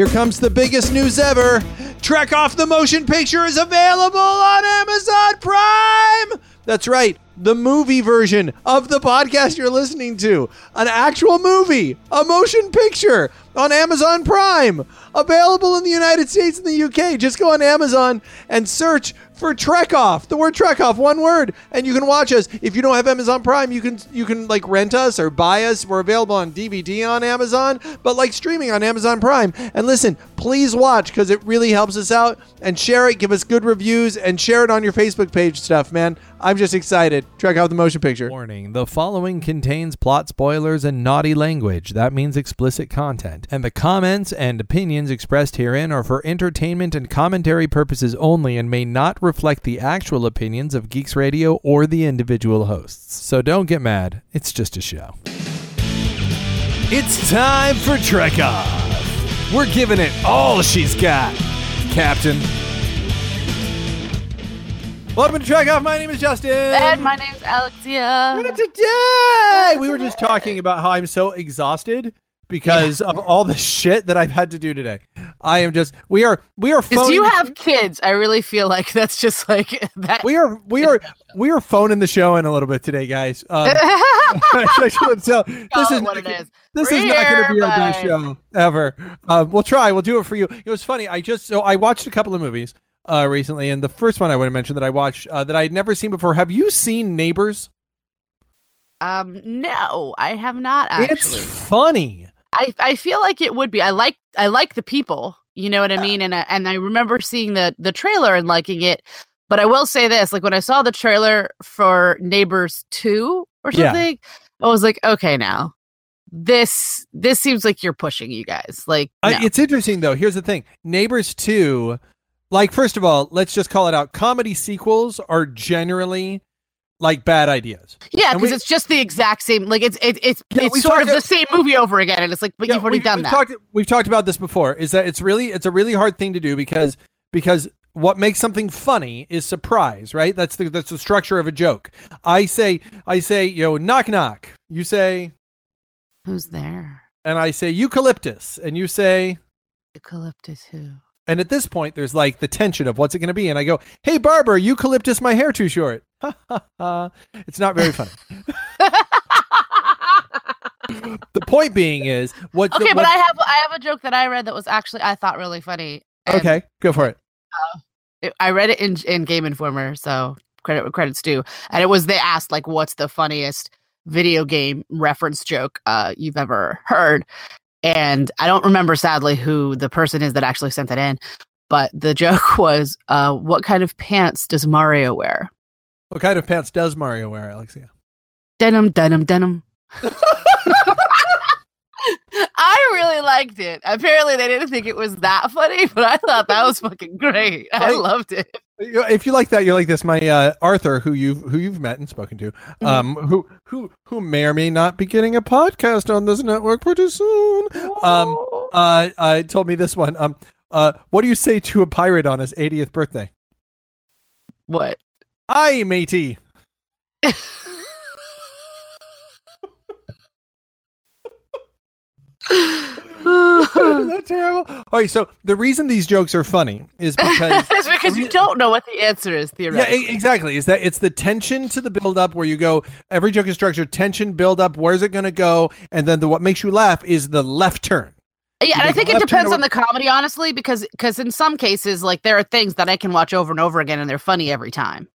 Here comes the biggest news ever. Trek Off the Motion Picture is available on Amazon Prime. That's right, the movie version of the podcast you're listening to. An actual movie, a motion picture on Amazon Prime. Available in the United States and the UK. Just go on Amazon and search for Trek Off. The word Trek Off, one word, and you can watch us. If you don't have Amazon Prime, you can you can like rent us or buy us. We're available on DVD on Amazon, but like streaming on Amazon Prime. And listen, please watch because it really helps us out. And share it, give us good reviews, and share it on your Facebook page stuff, man. I'm just excited. Trek Off the motion picture. Warning the following contains plot spoilers and naughty language. That means explicit content. And the comments and opinions expressed herein are for entertainment and commentary purposes only and may not reflect the actual opinions of Geeks Radio or the individual hosts. So don't get mad. It's just a show. It's time for Trek Off. We're giving it all she's got, Captain. Welcome to Trek Off. My name is Justin. And my name's Alexia. today we were just talking about how I'm so exhausted because of all the shit that I've had to do today. I am just we are we are phoning, you have kids, I really feel like that's just like that. we are we are we are phoning the show in a little bit today, guys. Um, so this is not, it is. this is not going to be our best show ever. Um, we'll try. We'll do it for you. It was funny. I just so I watched a couple of movies uh, recently, and the first one I want to mention that I watched uh, that I had never seen before. Have you seen Neighbors? Um, no, I have not actually. It's funny. I I feel like it would be. I like I like the people. You know what I mean? And I, and I remember seeing the the trailer and liking it. But I will say this: like when I saw the trailer for Neighbors Two or Yeah. something, I was like, okay, now this this seems like you're pushing you guys. Like, no. it's interesting though. Here's the thing: Neighbors Two, like first of all, let's just call it out. Comedy sequels are generally like bad ideas. yeah, because it's just the exact same. Like it's it, it's Yeah, it's sort of the same movie over again, and it's like, but Yeah, you've already we've, done we've that. Talked, we've talked about this before. Is that it's really it's a really hard thing to do because because what makes something funny is surprise, right? That's the that's the structure of a joke. I say I say yo knock knock. You say Who's there? and I say eucalyptus, and you say. Eucalyptus who? And at this point, there's like the tension of what's it going to be. And I go, "Hey, barber, eucalyptus my hair too short." it's not very funny. the point being is, what's okay, the, but what- I have I have a joke that I read that was actually I thought really funny. and okay, go for it. it- I read it in in Game Informer, so credit where credit's due. And it was they asked like, "What's the funniest video game reference joke uh, you've ever heard?" And I don't remember sadly who the person is that actually sent that in, but the joke was, uh, "What kind of pants does Mario wear?" What kind of pants does Mario wear, Alexia? Denim, denim, denim. I really liked it. Apparently, they didn't think it was that funny, but I thought that was fucking great. I loved it. If you like that, you're like this. My uh, Arthur, who you've who you've met and spoken to, Mm-hmm. um, who who who may or may not be getting a podcast on this network pretty soon. Um, uh, uh, told me this one. Um, uh, what do you say to a pirate on his 80th birthday? what? Aye, matey. Isn't that terrible? All right, so the reason these jokes are funny is because It's because you don't know what the answer is theoretically. e- exactly. Is that it's the tension to the build up where you go. Every joke is structured tension build up. Where's it going to go? And then the what makes you laugh is the left turn. Yeah, and I think it depends on the comedy, honestly, because because in some cases, like there are things that I can watch over and over again, and they're funny every time.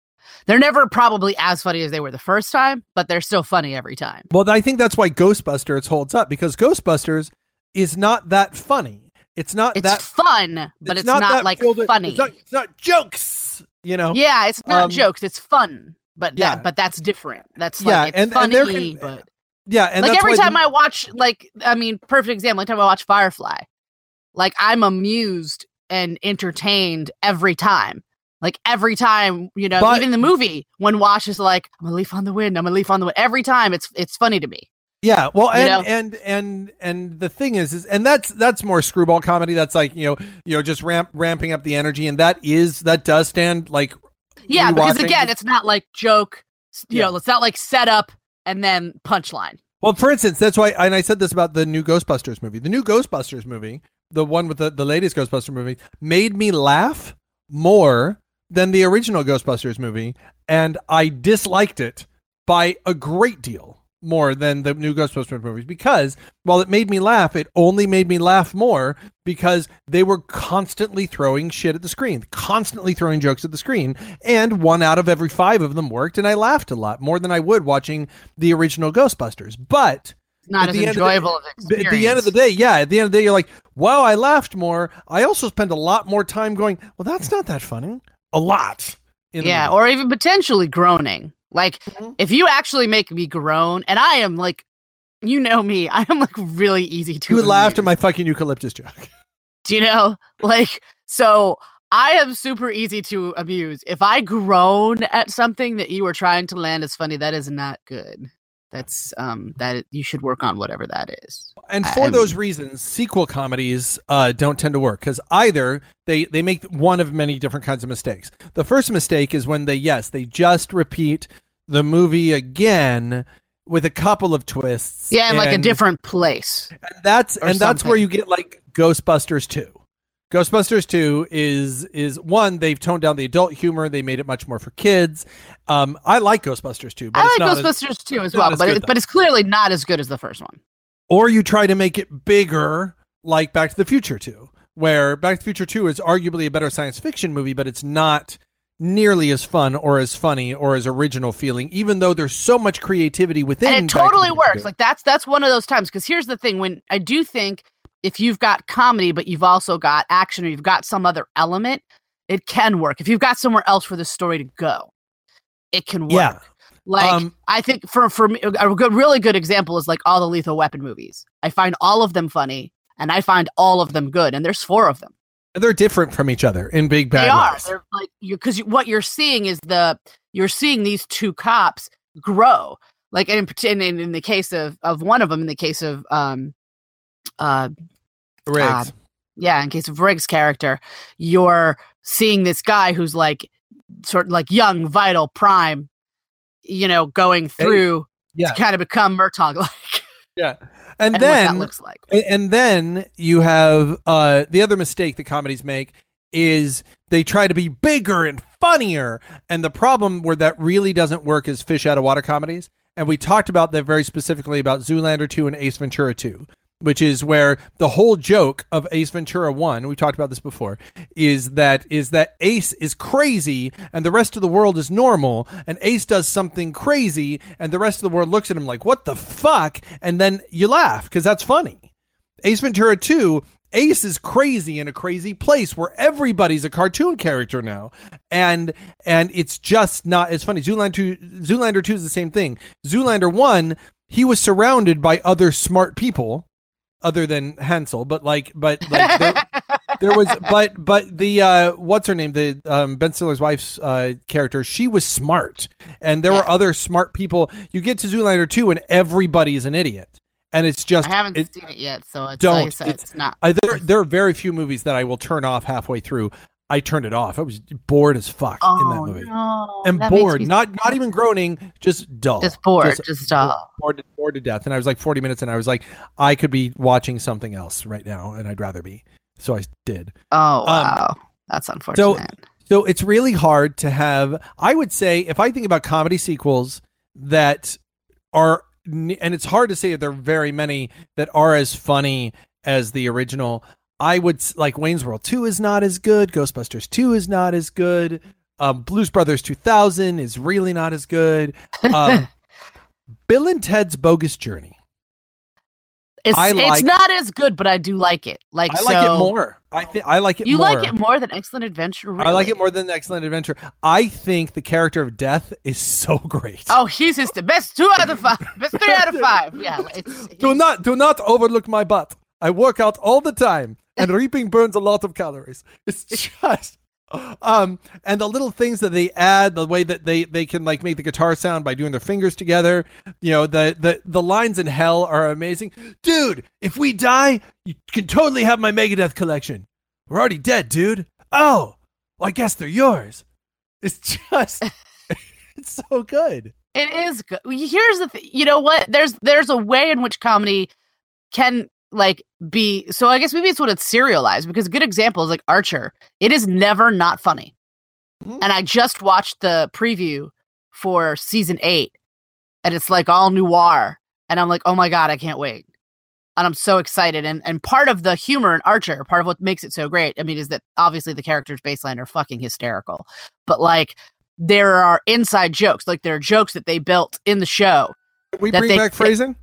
They're never probably as funny as they were the first time, but they're still funny every time. Well, I think that's why Ghostbusters holds up because Ghostbusters is not that funny. It's not It's that fun, but it's, not, that like funny. It's not, it's not jokes. You know. yeah, it's not Um, jokes. It's fun, but yeah. that but that's different. That's Yeah, it's and- and funny, there can- but Yeah, and like every time the- I watch, like I mean, perfect example. Every time I watch Firefly, like I'm amused and entertained every time. Like every time, you know, But- even the movie when Wash is like, "I'm a leaf on the wind," I'm a leaf on the wind. Every time, it's it's funny to me. Yeah, well, You and know? and and and the thing is, is and that's that's more screwball comedy. That's like you know, you know, just ramp ramping up the energy, and that is that does stand like Yeah, because again, it's not like joke. You Yeah. know, it's not like setup and then punchline. Well, for instance, that's why, and I said this about the new Ghostbusters movie. The new Ghostbusters movie the one with the, the latest Ghostbuster movie, made me laugh more than the original Ghostbusters movie, and I disliked it by a great deal more than the new Ghostbusters movies because while it made me laugh, it only made me laugh more because they were constantly throwing shit at the screen, constantly throwing jokes at the screen, and one out of every five of them worked, and I laughed a lot more than I would watching the original Ghostbusters. But Not At as the the- enjoyable experience. at the end of the day, yeah, at the end of the day, you're like, wow, I laughed more. I also spent a lot more time going, well, that's not that funny. A lot. in yeah, or even potentially groaning. Like Mhm. if you actually make me groan, and I am like, you know me, I am like really easy to. you laughed at my fucking eucalyptus joke. Do you know? Like, so I am super easy to amuse. If I groan at something that you were trying to land as funny, that is not good. That's um that you should work on whatever that is. And for I those mean- reasons, sequel comedies uh, don't tend to work because either they they make one of many different kinds of mistakes. The first mistake is when they yes they just repeat the movie again with a couple of twists. Yeah, in like a different place. and that's and that's where you get like Ghostbusters 2. Ghostbusters 2 is is one they've toned down the adult humor, they made it much more for kids. Um I like Ghostbusters 2, but I it's like not as- Ghostbusters too as well, as but good, it, but it's clearly not as good as the first one. or you try to make it bigger like Back to the Future 2, where Back to the Future 2 is arguably a better science fiction movie, but it's not nearly as fun or as funny or as original feeling, even though there's so much creativity within and it Back to the totally works like that's that's one of those times because here's the thing when i do think if you've got comedy but you've also got action or you've got some other element it can work. If you've got somewhere else for the story to go it can work. Yeah. like Um, i think for for me a good really good example is like all the lethal weapon movies. I find all of them funny and i find all of them good and there's four of them. They're different from each other in big bad they are. ways. they're like you because what you're seeing is the you're seeing these two cops grow. Like in, in in in the case of of one of them in the case of um uh Riggs. yeah in case of Riggs character you're seeing this guy who's like sort of like young vital prime you know going through yeah. to kind of become Murtaugh like yeah. And, and what then that looks like And, and then you have uh, the other mistake that comedies make is they try to be bigger and funnier. And the problem where that really doesn't work is fish out of water comedies. And we talked about that very specifically about Zoolander 2 and Ace Ventura 2, which is where the whole joke of Ace Ventura 1, we've talked about this before, is that is that Ace is crazy and the rest of the world is normal and Ace does something crazy and the rest of the world looks at him like what the fuck and then you laugh cuz that's funny. Ace Ventura 2, Ace is crazy in a crazy place where everybody's a cartoon character now. And and it's just not as funny. Zoolander 2 Zoolander 2 is the same thing. Zoolander 1, he was surrounded by other smart people other than Hansel, but like but like there, there was but but the uh what's her name? The um ben stiller's wife's uh character she was smart. And there were other smart people. You get to zoolander 2 and everybody's an idiot. And it's just I haven't it, seen it yet so it's don't. like said, It's- it's not I, there, there are very few movies that i will turn off halfway through i turned it off. I was bored as fuck in that Oh, movie. no, and that bored not not even groaning just dull. Just bored just, uh bored, to, bored to death. And i was like 40 minutes and i was like i could be watching something else right now and i'd rather be. So i did. Oh wow, that's unfortunate. So it's really hard to have. I would say if I think about comedy sequels that are, and it's hard to say that there are very many that are as funny as the original. I would like Wayne's World 2 is not as good. Ghostbusters 2 is not as good. Um, Blues Brothers 2000 is really not as good. Um, Bill and Ted's Bogus Journey. it's I it's not as good, but I do like it. Like I like so- it more. I think I like it You more. like it more than Excellent Adventure. I like it more than Excellent Adventure. I think the character of Death is so great. Oh, he's just the best two out of five, best three out of five. Yeah, it's Do not do not overlook my butt. I work out all the time, and reaping burns a lot of calories. It's just um and the little things that they add, the way that they they can like make the guitar sound by doing their fingers together. You know, the the the lines in hell are amazing. Dude, if we die, you can totally have my Megadeth collection. We're already dead, dude. Oh, well, I guess they're yours. It's just it's so good. It is good. Here's the thing. You know what? There's there's a way in which comedy can like be so I guess maybe it's what it's serialized because a good example is like Archer. It is never not funny. Mhm. And I just watched the preview for season eight, and it's like all noir. And I'm like, oh my god, I can't wait. And I'm so excited. And and part of the humor in Archer, part of what makes it so great, I mean, is that obviously the characters baseline are fucking hysterical. But like there are inside jokes, like there are jokes that they built in the show we that bring they- back phrasing.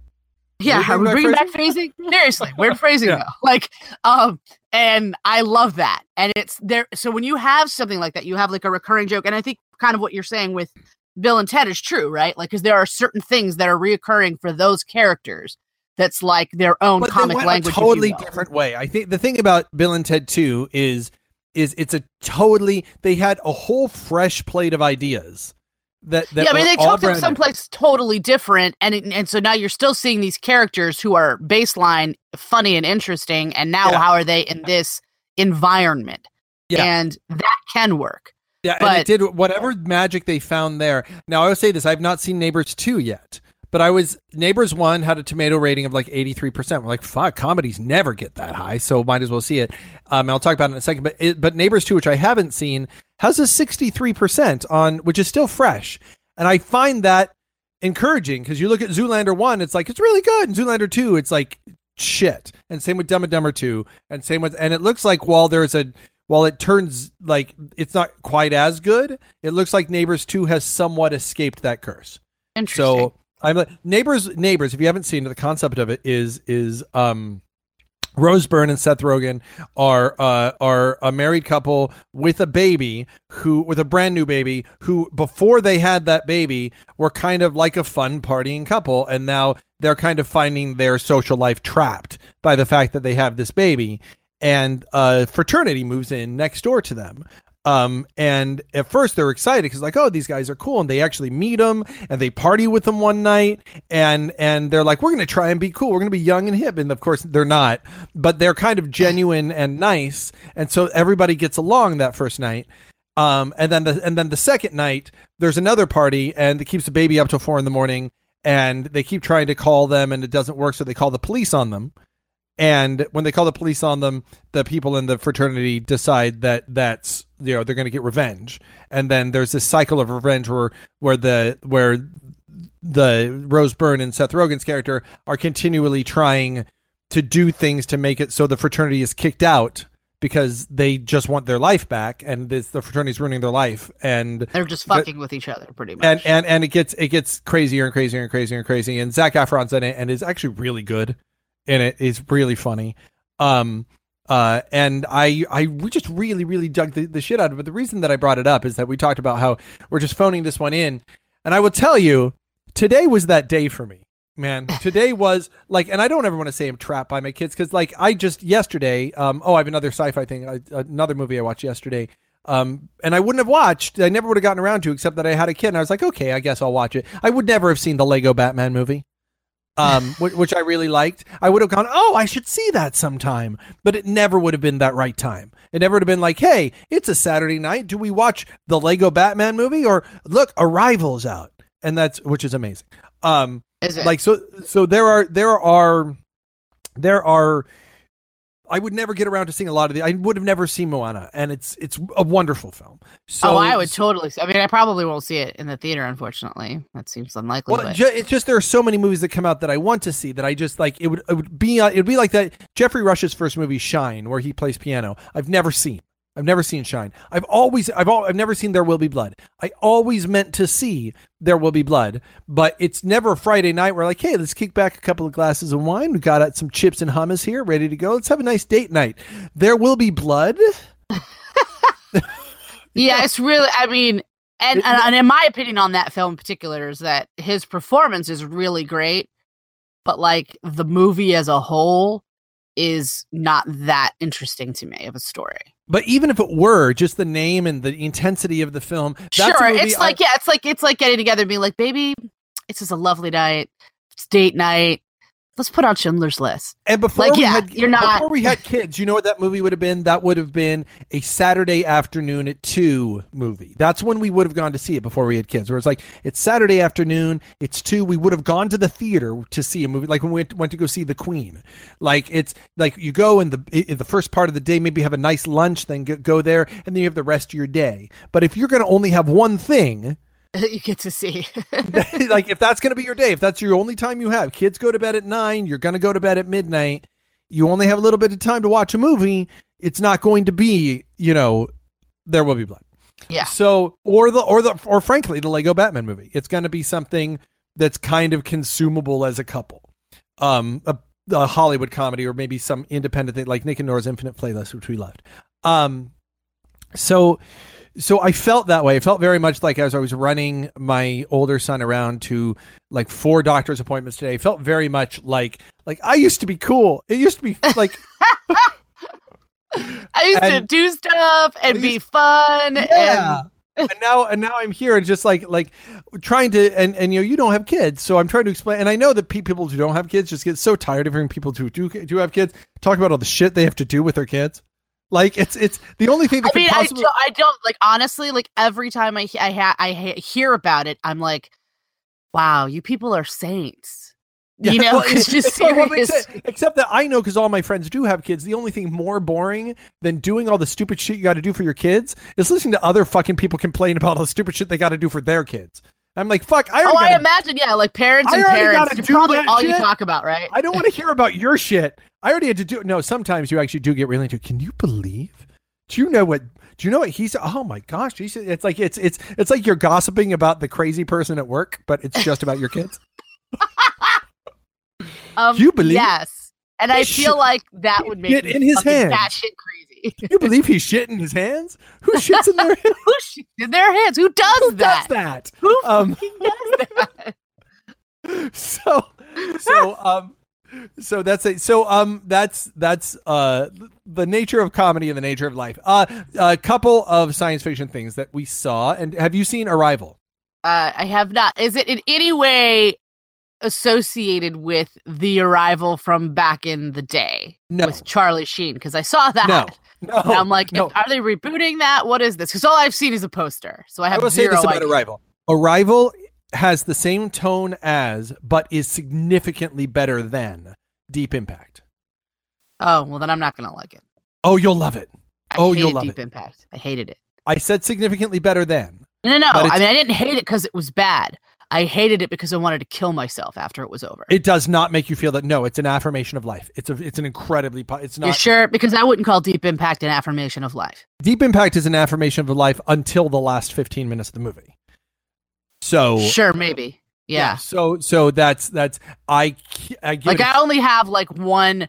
Yeah, Are are we we bringing bringing back phrasing? Seriously, where'd phrasing Yeah. Like, um, and I love that. And it's there. So when you have something like that, you have like a recurring joke. And I think kind of what you're saying with Bill and Ted is true, right? Like, because there are certain things that are reoccurring for those characters. That's like their own but comic language. a if you totally different way. I think the thing about Bill and Ted 2 is is it's a totally they had a whole fresh plate of ideas that, that yeah, I mean, they took them someplace totally different, and it, and so now you're still seeing these characters who are baseline funny and interesting, and now Yeah. how are they in this environment? Yeah. And that can work. Yeah, and it did whatever magic they found there. Now I will say this: I've not seen Neighbors two yet, but I was Neighbors one had a tomato rating of like eighty three percent. We're like, fuck, comedies never get that high, so might as well see it. Um, I'll talk about it in a second. But it, but Neighbors two, which I haven't seen, has a sixty three percent on, which is still fresh, and I find that encouraging because you look at Zoolander one, it's like it's really good, and Zoolander two, it's like shit, and same with Dumb and Dumber two, and same with, and it looks like while there's a while it turns like it's not quite as good, it looks like Neighbors 2 has somewhat escaped that curse. Interesting. So I'm like Neighbors Neighbors, if you haven't seen it, the concept of it is is um Rose Byrne and Seth Rogen are uh, are a married couple with a baby who with a brand new baby who before they had that baby were kind of like a fun partying couple. And now they're kind of finding their social life trapped by the fact that they have this baby. And uh fraternity moves in next door to them um and at first they're excited because like oh these guys are cool and they actually meet them and they party with them one night and and they're like we're gonna try and be cool. We're gonna be young and hip and of course they're not but they're kind of genuine and nice and so everybody gets along that first night. Um and then the and then the second night there's another party and it keeps the baby up till four in the morning and they keep trying to call them and it doesn't work so they call the police on them and when they call the police on them the people in the fraternity decide that that's you know they're going to get revenge and then there's this cycle of revenge where where the where the Rose Byrne and Seth Rogen's character are continually trying to do things to make it so the fraternity is kicked out because they just want their life back and this, the fraternity's ruining their life and They're just but- fucking with each other, pretty much. and and and it gets it gets crazier and crazier and crazier and crazy. And Zac Efron's in it and is actually really good in. It's really funny. Um uh and I I we just really really dug the, the shit out of it. But the reason that I brought it up is that we talked about how we're just phoning this one in. And I will tell you, today was that day for me. Man, today was like, and I don't ever want to say I'm trapped by my kids because, like, I just yesterday, um, oh, I have another sci-fi thing, I, another movie I watched yesterday, um, and I wouldn't have watched. I never would have gotten around to, except that I had a kid, and I was like, okay, I guess I'll watch it. I would never have seen the Lego Batman movie, um, which, which I really liked. I would have gone, oh, I should see that sometime, but it never would have been that right time. It never would have been like, hey, it's a Saturday night. Do we watch the Lego Batman movie or look, Arrival's out, and that's which is amazing. Um, Is it? like so so there are there are there are I would never get around to seeing a lot of the I would have never seen Moana and it's it's a wonderful film. So oh, I would totally. See, I mean, I probably won't see it in the theater. Unfortunately, that seems unlikely. well, but- ju- it's just there are so many movies that come out that I want to see that I just like it would it would be uh, it would be like that Geoffrey Rush's first movie Shine where he plays piano. I've never seen. I've never seen Shine. I've always I've all, I've never seen There Will Be Blood. I always meant to see There Will Be Blood, but it's never a Friday night where like, hey, let's kick back a couple of glasses of wine. We got some chips and hummus here, ready to go. Let's have a nice date night. There will be blood. yeah, it's really. I mean, and, and and in my opinion on that film in particular is that his performance is really great, but like the movie as a whole is not that interesting to me of a story. But even if it were just the name and the intensity of the film, sure, it's I- like yeah, it's like it's like getting together and being like, baby, it's just a lovely night, it's date night. Let's put on Schindler's List. And before Like, we yeah, had you're not- before we had kids, you know what that movie would have been? That would have been a Saturday afternoon at two movie. That's when we would have gone to see it before we had kids. Where it's like it's Saturday afternoon, it's two. We would have gone to the theater to see a movie, like when we went, went to go see The Queen. Like it's like you go in the in the first part of the day, maybe have a nice lunch, then go, go there, and then you have the rest of your day. But if you're going to only have one thing, you get to see. like if that's going to be your day, if that's your only time you have, kids go to bed at nine, you're going to go to bed at midnight. You only have a little bit of time to watch a movie. It's not going to be, you know, there will be blood. Yeah. So, or the, or the, or frankly, the Lego Batman movie. It's going to be something that's kind of consumable as a couple. Um, a, a Hollywood comedy or maybe some independent thing like Nick and Nora's Infinite Playlist, which we loved. Um, so so I felt that way. I felt very much like as I was running my older son around to like four doctor's appointments today. I felt very much like like I used to be cool. It used to be like I used And- to do stuff and I be fun. yeah. And and now and now I'm here and just like like trying to and and you know you don't have kids so I'm trying to explain and I know that pe- people who don't have kids just get so tired of hearing people who do do have kids talk about all the shit they have to do with their kids like it's it's the only thing that I mean, I don't, I don't like honestly. Like every time I I, ha- I he- hear about it, I'm like, wow, you people are saints. Yeah, you know, well, it's just it's like what makes serious. except that I know because all my friends do have kids. The only thing more boring than doing all the stupid shit you got to do for your kids is listening to other fucking people complain about all the stupid shit they got to do for their kids. I'm like, fuck. I Oh, already I gotta- imagine, yeah, like parents I and parents. gotta probably all you talk about, right? I don't want to hear about your shit. I already had to do. No, sometimes you actually do get really into. Can you believe? Do you know what? Do you know what he's? Oh my gosh, he's, it's like it's it's it's like you're gossiping about the crazy person at work, but it's just about your kids. Um, you believe- Yes, and I feel shit- like that would make shit in his hands. batshit crazy. Can you believe he's shit in his hands? Who shits in their hands? Who shits in their hands? Who does Who that? does that? Who Um, does that? so so um so that's it so um that's that's uh the nature of comedy and the nature of life uh a couple of science fiction things that we saw and have you seen arrival Uh, I have not. Is it in any way associated with the arrival from back in the day No. with Charlie Sheen? Because I saw that. no no And I'm like, no are they rebooting that? What is this? Because all I've seen is a poster, so I i have will say this about idea. arrival arrival has the same tone as but is significantly better than deep impact Oh well, then I'm not gonna like it. oh you'll love it I Oh, you'll love Deep it. Impact. I hated it. i said significantly better than No, no, no. I mean, I didn't hate it because it was bad. I hated it because I wanted to kill myself after it was over. it does not make you feel that no it's an affirmation of life it's a it's an incredibly it's not you sure? Because I wouldn't call Deep Impact an affirmation of life. Deep Impact is an affirmation of life until the last 15 minutes of the movie. So Sure, maybe. Yeah. So so that's that's I I give Like I only have like one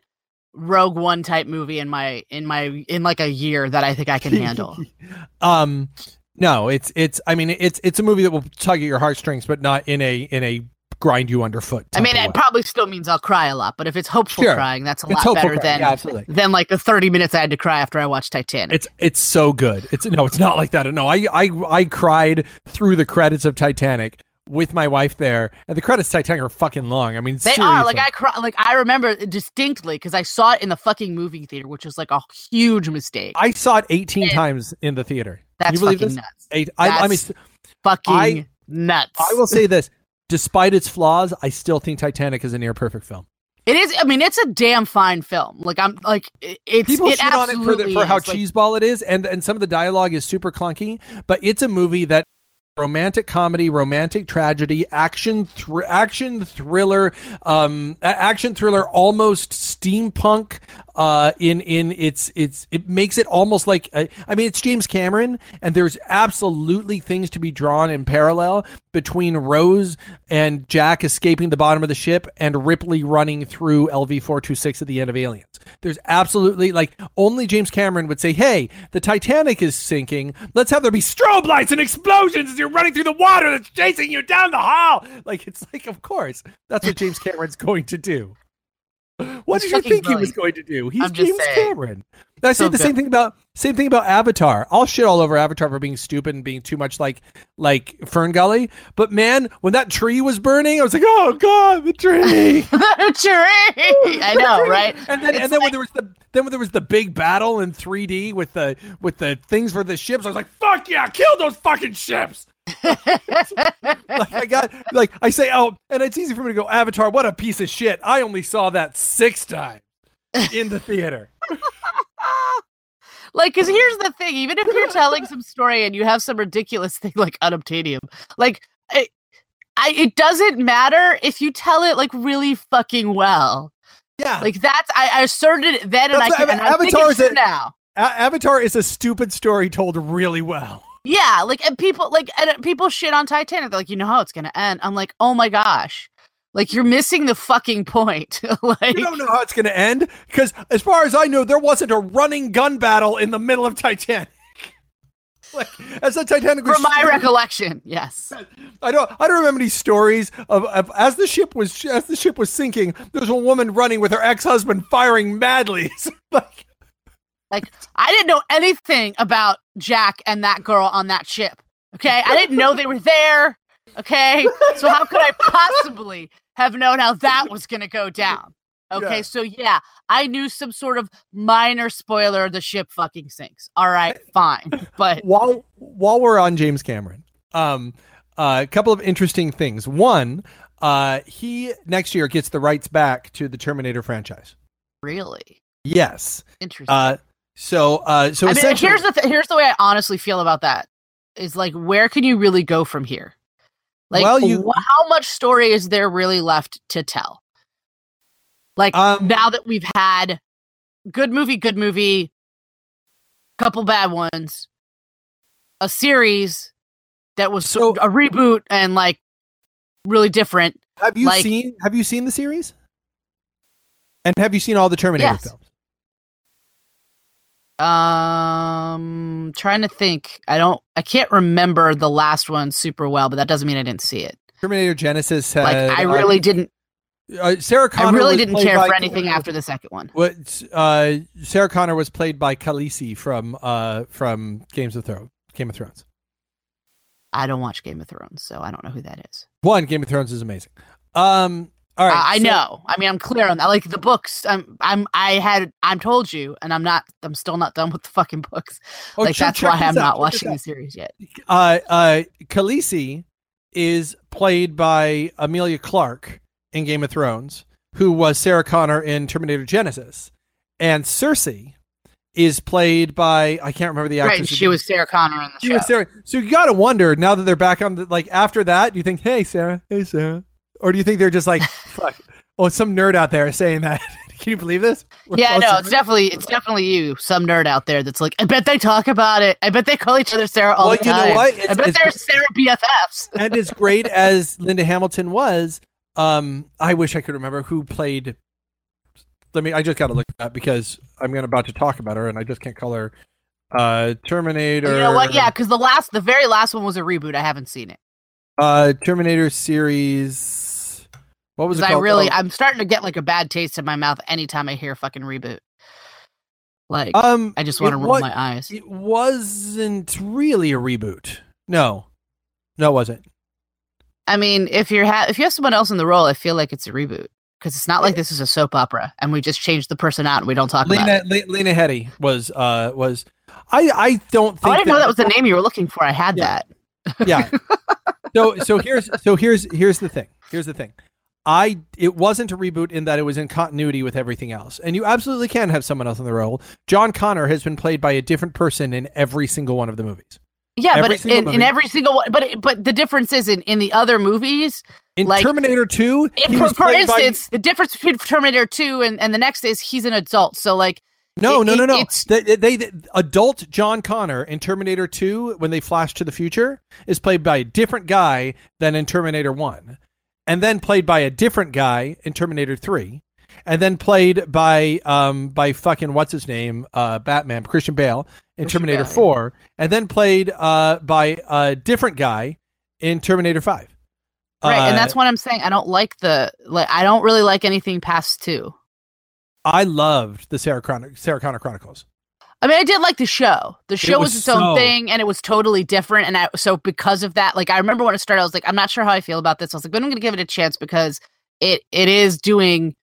Rogue One type movie in my in my in like a year that I think I can handle. um no, it's it's I mean it's it's a movie that will tug at your heartstrings but not in a in a grind you underfoot. I mean, it probably still means I'll cry a lot, but if it's hopeful Sure. crying, that's a It's lot better crying. than Yeah, than like the 30 minutes I had to cry after I watched Titanic. It's it's so good. It's no, it's not like that. No, I I I cried through the credits of Titanic with my wife there, and the credits of Titanic are fucking long. I mean, They are like. I cry, like I remember distinctly because I saw it in the fucking movie theater, which was like a huge mistake. I saw it 18 Yeah. times in the theater. Can That's you believe fucking this? nuts. Eight. I, I mean, Fucking I- nuts. I will say this: despite its flaws, I still think Titanic is a near perfect film. It is. I mean, it's a damn fine film. Like I'm like it's People it shit on it for, the, for how. Like, cheeseball it is, and and some of the dialogue is super clunky. But it's a movie that romantic comedy, romantic tragedy, action, thr- action thriller, um, action thriller, almost steampunk. Uh, in in its its it makes it almost like uh, I mean it's James Cameron, and there's absolutely things to be drawn in parallel between Rose and Jack escaping the bottom of the ship and Ripley running through LV four two six at the end of Aliens. There's absolutely like only James Cameron would say, "Hey, the Titanic is sinking. Let's have there be strobe lights and explosions as you're running through the water that's chasing you down the hall." Like it's like, of course, that's what James Cameron's going to do. What He's did you think he was going to do? He's I'm James. Cameron. I say So the good. same thing about same thing about Avatar. I'll shit all over Avatar for being stupid and being too much like like Fern Gully. But man, when that tree was burning, I was like, oh god, the tree. The tree. I know, right? and then It's and then when there was the then when there was the big battle in 3D with the with the things for the ships, I was like, fuck yeah, kill those fucking ships. Like I got like I say, oh, and it's easy for me to go, Avatar, what a piece of shit. I only saw that six times in the theater. like, because here's the thing: even if you're telling some story and you have some ridiculous thing like unobtainium, like, I, I, it doesn't matter if you tell it like really fucking well. Yeah. Like that's I, I asserted it then, and I That's can and I think Avatar is a- now. A- Avatar is a stupid story told really well. Yeah, like and people like and uh, people shit on Titanic. They're like, you know how it's gonna end. I'm like, oh my gosh, like you're missing the fucking point. like, You don't know how it's going to end because, as far as I know, there wasn't a running gun battle in the middle of Titanic. like as the Titanic was from my recollection, yes. I don't. I don't remember any stories of, of as the ship was as the ship was sinking. There was a woman running with her ex husband firing madly. Like, Like I didn't know anything about Jack and that girl on that ship. Okay, I didn't know they were there. Okay, so how could I possibly have known how that was gonna go down? Okay, Yeah. so yeah, I knew some sort of minor spoiler. The ship fucking sinks. All right, fine, but while while we're on James Cameron, um, uh, a couple of interesting things. One, uh, he next year gets the rights back to the Terminator franchise. really Yes. interesting. Uh, so uh, so I mean, here's the th- here's the way I honestly feel about that. Is like, where can you really go from here? Like, Well, you- wh- how much story is there really left to tell? Like Um, now that we've had good movie, good movie, couple bad ones, a series that was So- a reboot and like really different. have you like- seen have you seen the series? And have you seen all the Terminator Yes. films? Um, trying to think. I don't. I can't remember the last one super well, but that doesn't mean I didn't see it. Terminator Genisys had. Like I uh, really didn't. uh, Sarah Connor. I really didn't care for anything after the second one. What uh, Sarah Connor was played by Khaleesi from uh from Games of Thrones. Game of Thrones. I don't watch Game of Thrones, so I don't know who that is. One Game of Thrones is amazing. Um. All right. I, I so- know. I mean, I'm clear on that. Like the books, I'm, I'm, I had, I'm told you, and I'm not. I'm still not done with the fucking books. Oh, like check- that's check why I'm out, not watching the series yet. Uh, uh, Khaleesi is played by Emilia Clarke in Game of Thrones, who was Sarah Connor in Terminator Genisys, and Cersei is played by I can't remember the actress. Right, she was Sarah Connor in the She show. was Sarah. So you got to wonder now that they're back on the like after that, you think, hey Sarah, hey Sarah, or do you think they're just like, fuck, oh, some nerd out there saying that? Can you believe this? We're yeah, no, it's definitely, it's definitely you, some nerd out there that's like, I bet they talk about it. I bet they call each other Sarah all Well, the you know time. what? I bet it's- they're Sarah BFFs. and as great as Linda Hamilton was, um, I wish I could remember who played. Let me. I just got to look at that because I'm going about to talk about her, and I just can't call her uh, Terminator. You know what? Yeah, because the last, the very last one was a reboot. I haven't seen it. Uh, Terminator series. What was it I really, Oh, I'm starting to get like a bad taste in my mouth anytime I hear fucking reboot. Like, um, I just want to roll wa- my eyes. It wasn't really a reboot. No, no, it wasn't. I mean, if you're ha- if you have someone else in the role, I feel like it's a reboot because it's not like this is a soap opera and we just changed the person out and we don't talk about Lena, it. Le- Lena Headey was uh was. I I don't think Oh, I didn't know that was the name you were looking for. I had Yeah. that. yeah. So so here's so here's here's the thing. Here's the thing. I it wasn't a reboot in that it was in continuity with everything else. And you absolutely can have someone else in the role. John Connor has been played by a different person in every single one of the movies. Yeah, Every but in, in every single one, but but the difference is in in the other movies. In Like- Terminator 2, In, for for played by- instance, the difference between Terminator Two and, and the next is he's an adult. So like, No, it- no, no, no. They, they, they- adult John Connor in Terminator 2 when they flash to the future is played by a different guy than in Terminator 1. And then played by a different guy in Terminator 3. And then played by um by fucking what's his name? Uh Batman, Christian Bale in Christian Terminator Bale, 4. And then played uh by a different guy in Terminator 5. right, Uh, and that's what I'm saying. I don't like the like. I don't really like anything past two. I loved the Sarah Connor, Sarah Connor Chronicles. I mean, I did like the show. The show was, was its own thing, and it was totally different. And I, so because of that, like I remember when it started, I was like, I'm not sure how I feel about this. I was like, but I'm going to give it a chance because it it is doing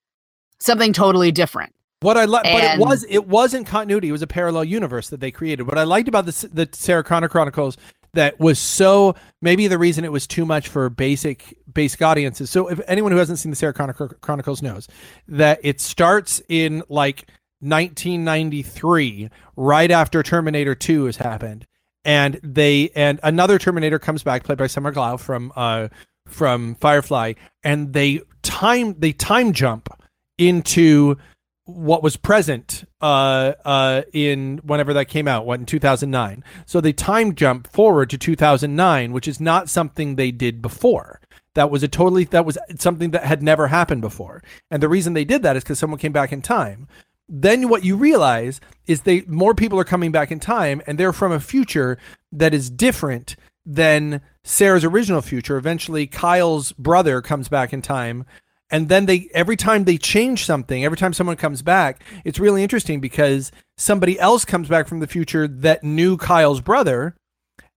something totally different. What I like, but it was it was in continuity. It was a parallel universe that they created. What I liked about the the Sarah Connor Chronicles that was so maybe the reason it was too much for basic basic audiences. So if anyone who hasn't seen the Sarah Connor Chronicles knows that it starts in like 1993, right after Terminator 2 has happened, and they and another Terminator comes back, played by Summer Glau from uh from Firefly, and they time they time jump into what was present uh uh in whenever that came out what in 2009 so they time jump forward to 2009 which is not something they did before. That was a totally that was something that had never happened before. And the reason they did that is because someone came back in time then what you realize is they more people are coming back in time and they're from a future that is different than Sarah's original future. Eventually Kyle's brother comes back in time and then they every time they change something, every time someone comes back, it's really interesting because somebody else comes back from the future that knew Kyle's brother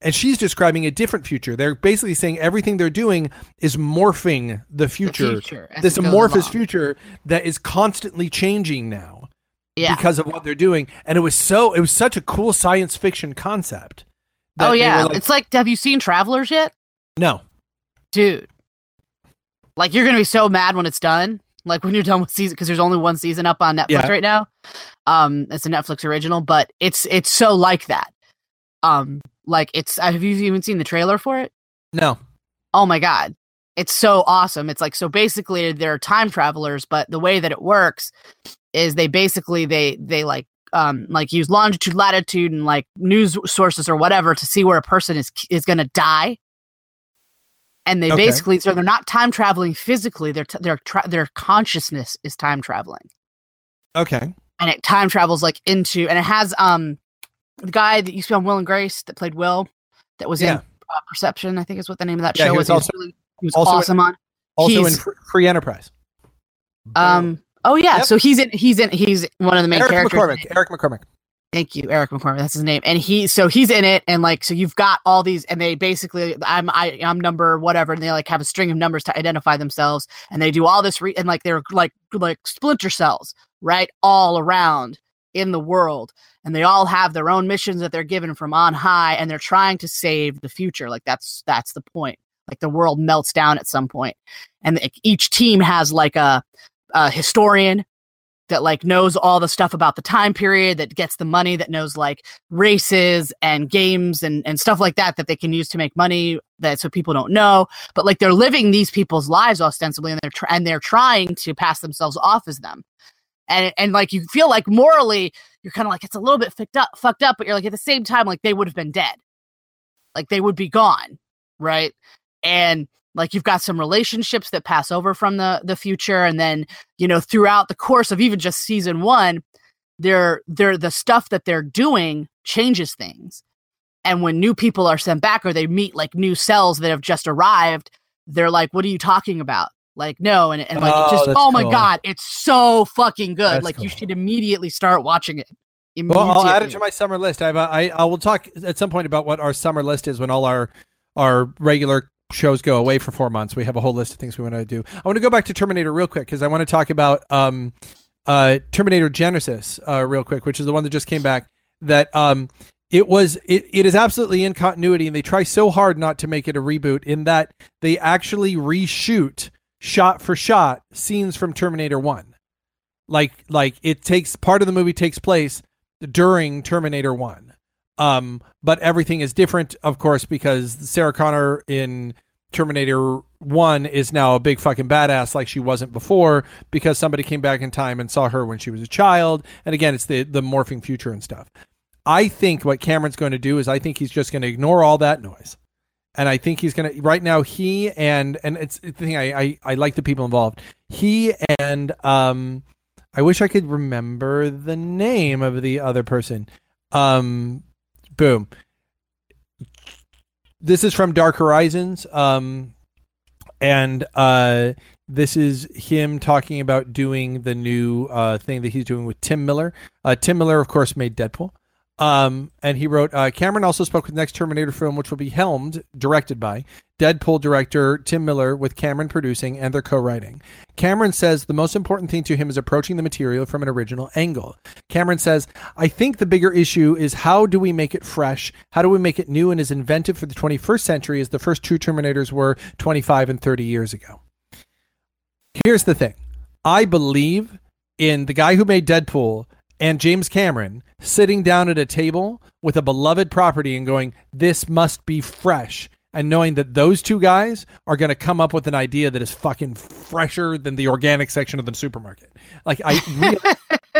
and she's describing a different future. They're basically saying everything they're doing is morphing the future. future this amorphous along. future that is constantly changing now Yeah. because of what they're doing. And it was so it was such a cool science fiction concept. oh yeah. like, it's like, have you seen Travelers yet, no. dude? Like you're gonna be so mad when it's done. Like when you're done with season, because there's only one season up on Netflix Yeah. right now. Um, it's a Netflix original, but it's it's so like that. Um, like it's. Have you even seen the trailer for it? No. oh my god it's so awesome it's like so basically they're time travelers but the way that it works is they basically they they like um like use longitude latitude and like news sources or whatever to see where a person is is going to die and they Okay. basically so they're not time traveling physically their t- their tra- their consciousness is time traveling Okay. and it time travels like into and it has um the guy that used to be on Will and Grace that played Will that was in uh, Perception I think is what the name of that Yeah, show he was. was also- really, he was also in- on. Also in He's- Fr- Free Enterprise. Um. Oh yeah. Yep. So he's in. He's in. He's one of the main Eric characters. McCormack. Eric McCormack. Thank you, Eric McCormack. That's his name. And he. So he's in it, and like, so you've got all these, and they basically, I'm, I, I'm number whatever, and they like have a string of numbers to identify themselves, and they do all this, re- and like they're like like splinter cells, right, all around in the world, and they all have their own missions that they're given from on high, and they're trying to save the future. Like that's that's the point. Like the world melts down at some point, and like, each team has like a, a historian that like knows all the stuff about the time period that gets the money that knows like races and games and and stuff like that that they can use to make money that so people don't know. But like they're living these people's lives ostensibly and they're tr- and they're trying to pass themselves off as them. And and like you feel like morally you're kind of like it's a little bit fucked up fucked up but you're like at the same time like they would have been dead. Like they would be gone right? And like you've got some relationships that pass over from the the future and then you know throughout the course of even just season one they're they're the stuff that they're doing changes things. And when new people are sent back or they meet like new cells that have just arrived they're like what are you talking about? Like no and, and like Oh, just oh my cool. god it's so fucking good. That's like you should immediately start watching it Well, I'll add it to my summer list. I, have a, I I will talk at some point about what our summer list is when all our our regular shows go away for four months. We have a whole list of things we want to do. I want to go back to Terminator real quick because I want to talk about um uh Terminator Genisys uh real quick, which is the one that just came back. That um it was it, it is absolutely in continuity and they try so hard not to make it a reboot in that they actually reshoot shot for shot scenes from Terminator 1 like like it takes part of the movie takes place during Terminator 1 um but everything is different of course because Sarah Connor in Terminator 1 is now a big fucking badass like she wasn't before because somebody came back in time and saw her when she was a child and again it's the the morphing future and stuff I think what Cameron's going to do is I think he's just going to ignore all that noise. And I think he's going to right now he and and it's the thing I, I I like the people involved. He and um I wish I could remember the name of the other person. Um boom. This is from Dark Horizons. Um and uh this is him talking about doing the new uh thing that he's doing with Tim Miller. Uh Tim Miller of course made Deadpool. Um, and he wrote, uh, Cameron also spoke with the next Terminator film, which will be helmed, directed by Deadpool director Tim Miller, with Cameron producing and they're co writing. Cameron says the most important thing to him is approaching the material from an original angle. Cameron says, I think the bigger issue is how do we make it fresh? How do we make it new and as inventive for the 21st century as the first two Terminators were 25 and 30 years ago? Here's the thing I believe in the guy who made Deadpool and James Cameron sitting down at a table with a beloved property and going, This must be fresh. And knowing that those two guys are going to come up with an idea that is fucking fresher than the organic section of the supermarket. Like, I really,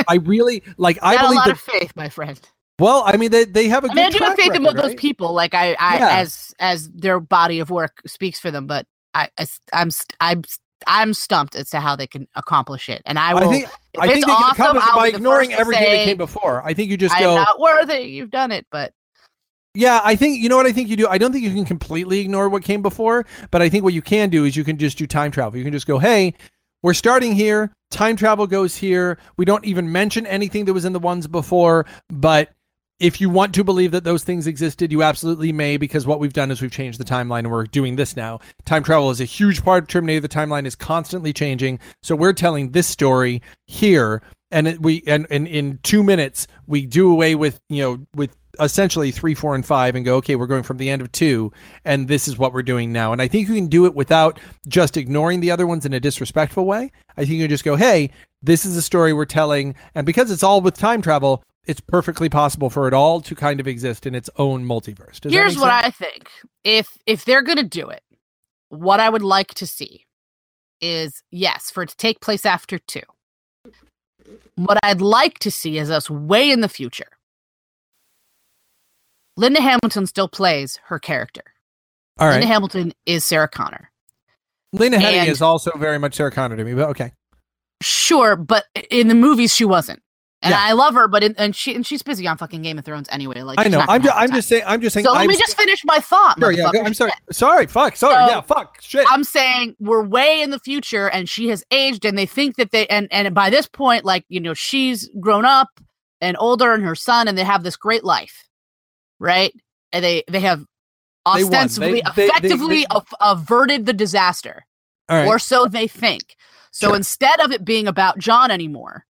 I really, like, I Not a believe lot that. of faith, my friend. well, I mean, they, they have a I good mean, I do have track faith in record, those people. Like I, I Yeah. as as their body of work speaks for them. But I, I am I'm I'm stumped as to how they can accomplish it. And I will. I think, if I it's think they can awesome, accomplish it by ignoring first to everything that came before. I think you just I'm go, not worthy. You've done it, but Yeah, I think you know what I think you do. I don't think you can completely ignore what came before, but I think what you can do is you can just do time travel. You can just go, "Hey, we're starting here. Time travel goes here. We don't even mention anything that was in the ones before, but if you want to believe that those things existed, you absolutely may because what we've done is we've changed the timeline and we're doing this now. Time travel is a huge part of Terminator. The timeline is constantly changing. So we're telling this story here and it, we and, and in 2 minutes we do away with, you know, with essentially 3, 4 and 5 and go, okay, we're going from the end of 2 and this is what we're doing now. And I think you can do it without just ignoring the other ones in a disrespectful way. I think you can just go, "Hey, this is a story we're telling and because it's all with time travel, it's perfectly possible for it all to kind of exist in its own multiverse. Does here's what? I think. If if they're gonna do it, what I would like to see is yes, for it to take place after two. What I'd like to see is us way in the future. Linda Hamilton still plays her character. All right. Linda Hamilton is Sarah Connor. Lena Headey is also very much Sarah Connor to me, but okay. Sure, but in the movies she wasn't. And Yeah. I love her, but in, and she and she's busy on fucking Game of Thrones anyway. Like I know. I'm just, I'm just saying. I'm just saying. So let I'm me just finish my thought. Sure, yeah. I'm sorry. Sorry. Fuck. Sorry. So- yeah. Fuck. Shit. I'm saying we're way in the future and she has aged and they think that they and and by this point like you know she's grown up and older and her son and they have this great life. Right? And they they have ostensibly They- they- effectively they- av- averted the disaster right. or so they think. So Sure. instead of it being about John anymore,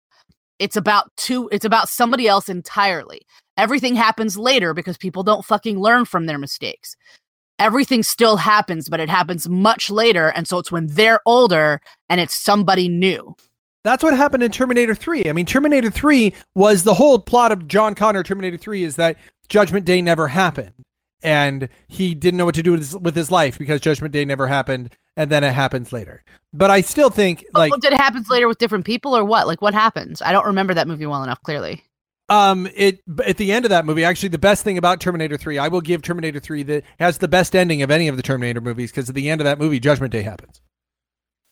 it's about two it's about somebody else entirely. Everything happens later because people don't fucking learn from their mistakes. Everything still happens, but it happens much later and so it's when they're older and it's somebody new. That's what happened in Terminator 3. I mean, Terminator 3 was the whole plot of John Connor Terminator 3 is that Judgment Day never happened. And he didn't know what to do with his, with his life because Judgment Day never happened and then it happens later. But I still think like Like, did it happens later with different people or what? Like what happens? I don't remember that movie well enough clearly. Um, it at the end of that movie, actually, the best thing about Terminator Three, I will give Terminator Three that has the best ending of any of the Terminator movies because at the end of that movie, Judgment Day happens.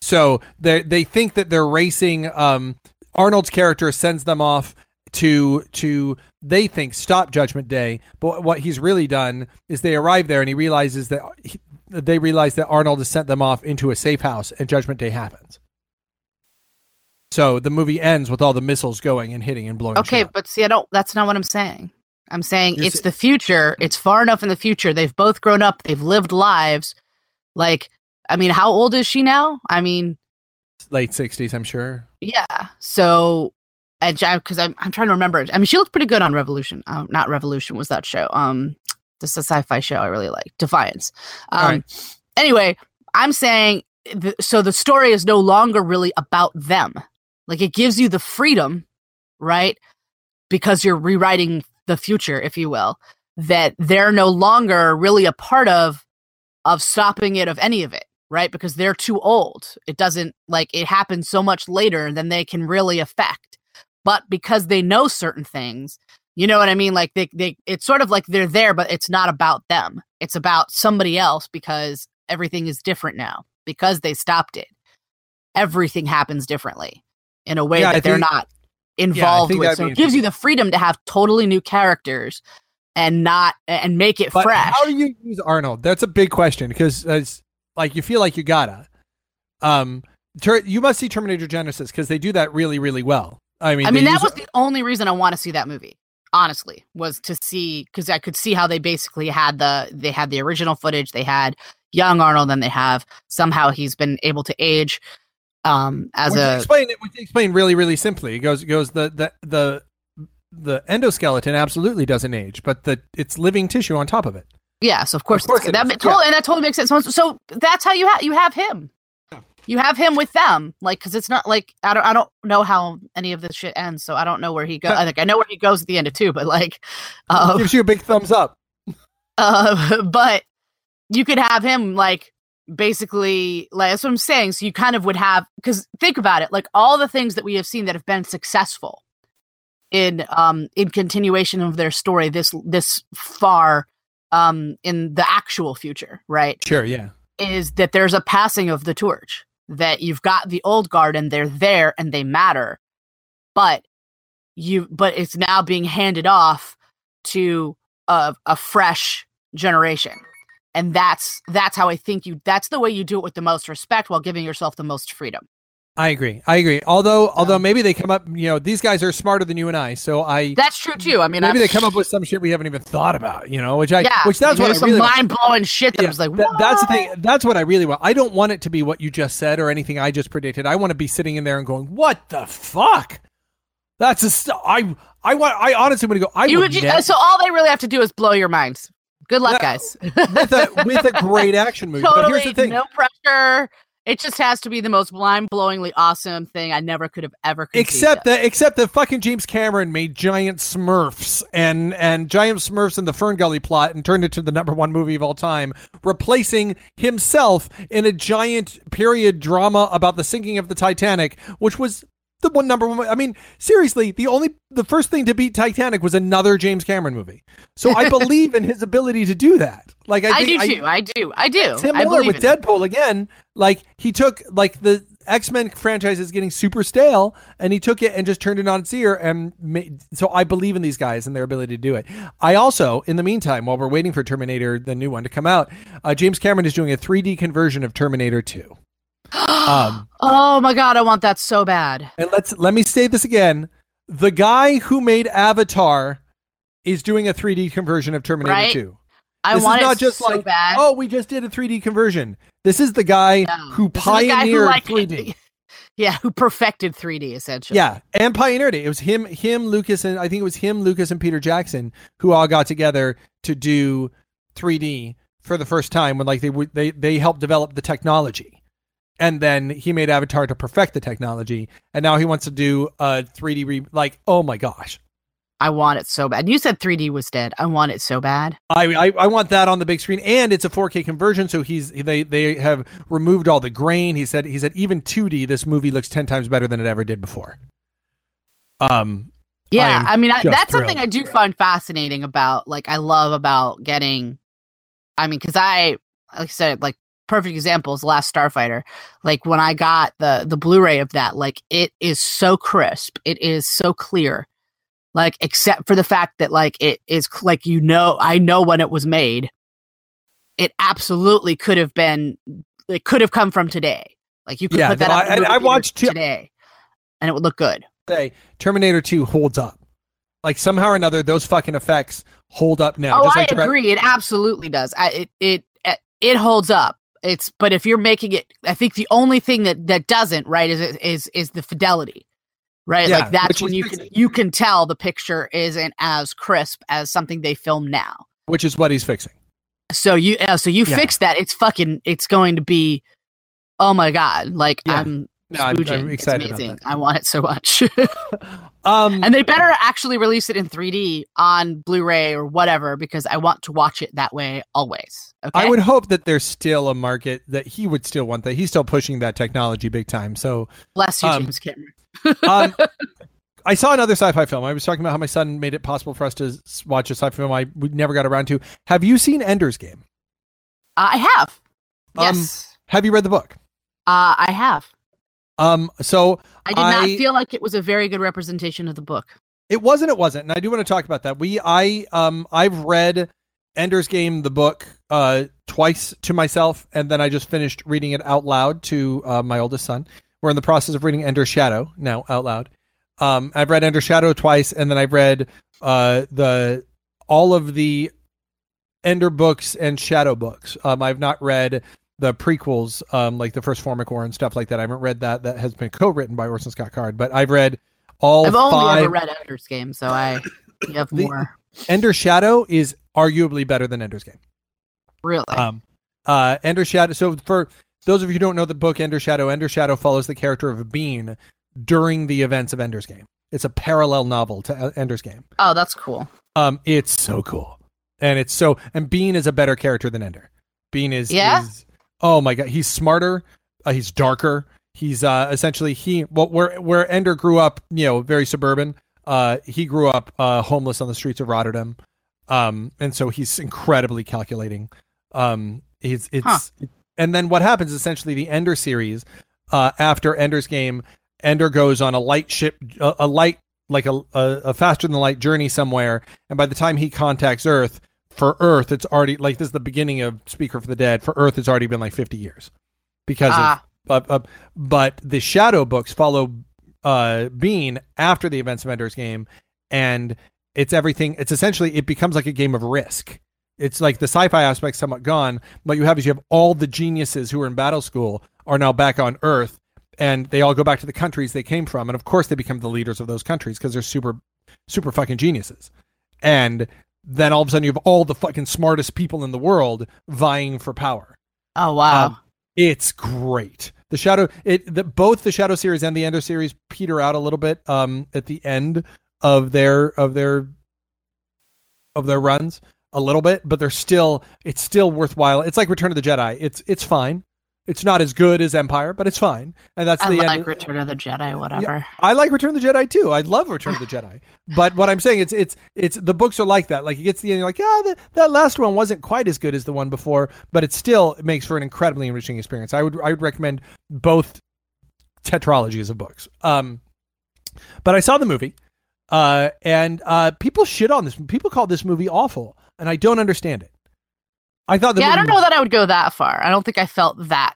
So they they think that they're racing. Um, Arnold's character sends them off to to they think stop Judgment Day, but what he's really done is they arrive there and he realizes that he, they realize that Arnold has sent them off into a safe house and Judgment Day happens. So the movie ends with all the missiles going and hitting and blowing. Okay, but see, I don't. That's not what I'm saying. I'm saying You're it's the future. It's far enough in the future. They've both grown up. They've lived lives. Like, I mean, how old is she now? I mean, late sixties, I'm sure. yeah. So, and because I'm I'm trying to remember. I mean, she looked pretty good on Revolution. Uh, not Revolution was that show. Um, this is a sci-fi show I really like. Defiance. Um, right. anyway, I'm saying th- so the story is no longer really about them. Like it gives you the freedom, right? Because you're rewriting the future, if you will, that they're no longer really a part of of stopping it of any of it, right? Because they're too old. It doesn't like it happens so much later than they can really affect. But because they know certain things, you know what I mean? Like they they it's sort of like they're there, but it's not about them. It's about somebody else because everything is different now. Because they stopped it. Everything happens differently in a way Yeah, that they're not involved think with. So it gives you the freedom to have totally new characters and not and make it But fresh. how do you use Arnold? That's a big question because it's uh, like you feel like you gotta. Um, ter- you must see Terminator Genisys because they do that really, really well. I mean, I mean, that use- was the only reason I want to see that movie. honestly was to see because i could see how they basically had the they had the original footage they had young arnold and they have somehow he's been able to age um as a explain it. Which explain really, really simply. It goes, it goes the the the the endoskeleton absolutely doesn't age, but the it's living tissue on top of it. Yeah so of course, course it's- it that totally, and that totally makes sense. So, so that's how you have you have him. You have him with them like because it's not like i don't i don't know how any of this shit ends so i don't know where he goes i think i know where he goes at the end of two but like uh, Gives you a big thumbs up. Uh, but you could have him like basically like that's what I'm saying. So you kind of would have because think about it, like all the things that we have seen that have been successful in um in continuation of their story this this far um in the actual future, right? Sure, yeah. Is that there's a passing of the torch. That you've got the old guard and they're there and they matter, but you but it's now being handed off to a, a fresh generation and that's that's how i think you that's the way you do it with the most respect while giving yourself the most freedom I agree. I agree. Although, although maybe they come up, you know, these guys are smarter than you and I. So I that's true too i mean maybe I'm, they come up with some shit we haven't even thought about. You know, which I, yeah which that's what I some really. want. mind-blowing shit that Yeah, was like that- that's the thing. That's what I really want. I don't want it to be what you just said or anything I just predicted. I want to be sitting in there and going, "What the fuck?" That's a st- I I want. I honestly want to go. I you would would never- so all they really have to do is blow your minds good luck Yeah, guys with a with a great action movie. but totally here's the thing: no pressure it just has to be the most mind-blowingly awesome thing i never could have ever conceived except that except that fucking James Cameron made giant Smurfs and and giant Smurfs in the Fern Gully plot and turned it to the number one movie of all time, replacing himself in a giant period drama about the sinking of the Titanic, which was the one number one. I mean, seriously, the only the first thing to beat Titanic was another James Cameron movie. So I believe in his ability to do that. Like I, I, do too i do i do Tim I with in it. Deadpool again. Like he took like the X Men franchise is getting super stale, and he took it and just turned it on its ear. And made, so I believe in these guys and their ability to do it. I also, in the meantime, while we're waiting for Terminator, the new one to come out, uh, James Cameron is doing a 3D conversion of Terminator 2. Um, oh my god i want that so bad and let's let me say this again: the guy who made Avatar is doing a 3D conversion of Terminator Right? 2. i This is want not it just so like, bad Oh, we just did a 3D conversion. This is the guy No. who This is pioneered like, 3D. Yeah, who perfected 3D essentially. Yeah, and pioneered it. It was him, him, Lucas, and I think it was him, Lucas, and Peter Jackson who all got together to do 3D for the first time. When like they would they they helped develop the technology, and then he made Avatar to perfect the technology, and now he wants to do a 3D re. Like, oh my gosh, I want it so bad. You said 3D was dead. I want it so bad. I, I I want that on the big screen, and it's a 4K conversion. So he's they they have removed all the grain. He said he said even 2D, this movie looks 10 times better than it ever did before. Um, Yeah, am I, mean I, that's something. I do find fascinating about. Like I love about getting. I mean, because I like I said, like perfect example is Last Starfighter. Like when I got the the Blu-ray of that, like it is so crisp. It is so clear. Like except for the fact that like it is like you know I know when it was made. It absolutely could have been. It could have come from today. Like you could Yeah, put that no, up I- I watched two- today, and it would look good. say Terminator 2 holds up. Like somehow or another, those fucking effects hold up now. oh, I like agree. It absolutely does. I, it it- it holds up. It's but if you're making it, I think the only thing that that doesn't right is is is the fidelity, right? Yeah, like that's when you can you can tell the picture isn't as crisp as something they film now. which is what he's fixing. So you uh, so you Yeah. fix that. It's fucking. It's going to be. Oh my god! Like Yeah. I'm. No, I'm- I'm. It's excited about amazing. I want it so much. Um, and they better actually release it in 3D on Blu-ray or whatever because I want to watch it that way always. Okay. I would hope that there's still a market that he would still want that. He's still pushing that technology big time. So bless you, um, James Cameron. um, I saw another sci-fi film. I was talking about how my son made it possible for us to watch a sci-fi film I we never got around to. Have you seen Ender's Game? I have. Um, Yes. Have you read the book? uh, I have. Um, so I did I- not feel like it was a very good representation of the book. It wasn't. It wasn't. And I do want to talk about that. We, I, um, I've read Ender's Game, the book, uh, twice to myself, and then I just finished reading it out loud to uh, my oldest son. We're in the process of reading Ender's Shadow now out loud. Um, I've read Ender's Shadow twice, and then I've read uh, the all of the Ender books and Shadow books. Um, I've not read the prequels, um, like the first Formic War and stuff like that. I haven't read that. That has been co-written by Orson Scott Card, but I've read all I've only five. ever read Ender's Game, so I have The- more. Ender Shadow is arguably better than Ender's Game. Really? Um, uh, Ender Shadow. So for those of you who don't know the book Ender Shadow, Ender Shadow follows the character of Bean during the events of Ender's Game. It's a parallel novel to uh, Ender's Game. oh, that's cool. Um, it's so cool, and it's so and Bean is a better character than Ender. Bean is Yeah? is- oh my god, he's smarter. Uh, he's darker. He's uh essentially he well where where Ender grew up, you know, very suburban. Uh, he grew up uh homeless on the streets of Rotterdam. Um, and so he's incredibly calculating. Um, he's it's Huh. and then what happens essentially the Ender series, uh, after Ender's game, Ender goes on a light ship, a, a light like a, a a faster than light journey somewhere, and by the time he contacts Earth, for Earth, it's already like this is the beginning of Speaker for the Dead. For Earth, it's already been like fifty years because Ah. of, of, of but the Shadow books follow uh Bean after the events of Ender's Game, and it's everything. It's essentially it becomes like a game of Risk. It's like the sci-fi aspect somewhat gone. What you have is you have all the geniuses who were in battle school are now back on Earth, and they all go back to the countries they came from, and of course they become the leaders of those countries because they're super, super fucking geniuses. And then all of a sudden you have all the fucking smartest people in the world vying for power. Oh wow. Um, it's great. The shadow, it the, both the shadow series and the Ender series peter out a little bit um, at the end of their of their of their runs a little bit, but they're still it's still worthwhile. It's like Return of the Jedi. It's it's fine. It's not as good as Empire, but it's fine. And that's I the like end. Return of the Jedi, whatever. I like Return of the Jedi too. I love Return of the Jedi. But what I'm saying it's it's it's the books are like that. Like it gets to the end, you're like, yeah, that, that last one wasn't quite as good as the one before, but it still makes for an incredibly enriching experience. I would I would recommend both tetralogies of books. Um, but I saw the movie, uh, and uh, people shit on this. People call this movie awful, and I don't understand it. I thought the yeah, I don't know that I would go that far. I don't think I felt that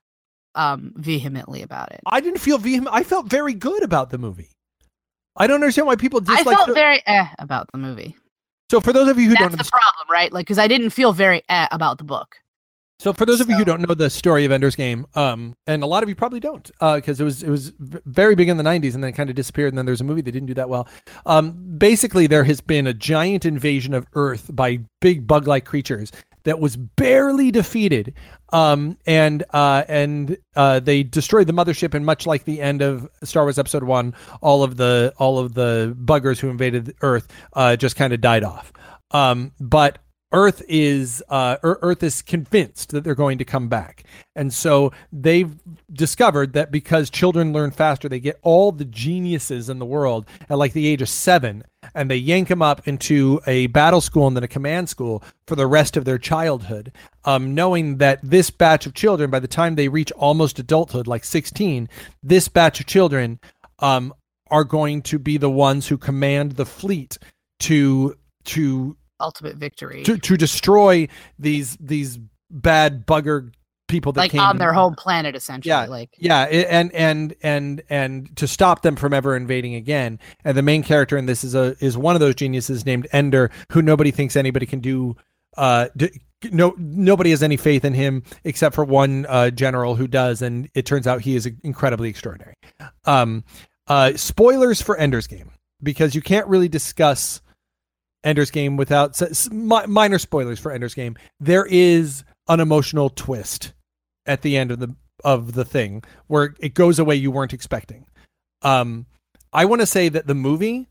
um vehemently about it. I didn't feel vehement. I felt very good about the movie. I don't understand why people dislike. I felt the- very eh about the movie. so for those of you who That's don't, the understand, problem, right? Like, because I didn't feel very eh about the book. So for those of you who don't know the story of Ender's Game, um, and a lot of you probably don't, because it was it was very big in the '90s and then kind of disappeared. And then there's a movie that didn't do that well. Um, basically, there has been a giant invasion of Earth by big bug-like creatures that was barely defeated. Um, and uh, and uh, they destroyed the mothership, and much like the end of Star Wars Episode One, all of the all of the buggers who invaded Earth uh, just kind of died off. Um, but Earth is uh, Earth is convinced that they're going to come back, and so they've discovered that because children learn faster, they get all the geniuses in the world at like the age of seven, and they yank them up into a battle school and then a command school for the rest of their childhood, um, knowing that this batch of children, by the time they reach almost adulthood, like sixteen, this batch of children um, are going to be the ones who command the fleet to to Ultimate victory, to, to destroy these these bad bugger people that like came on their home planet, essentially. Yeah. Like, yeah and and and and to stop them from ever invading again and the main character in this is a is one of those geniuses named ender who nobody thinks anybody can do uh d- no nobody has any faith in him except for one uh general who does and it turns out he is incredibly extraordinary um uh spoilers for ender's game because you can't really discuss Ender's Game without minor spoilers for Ender's Game. There is an emotional twist at the end of the of the thing where it goes away you weren't expecting. Um, I want to say that the movie,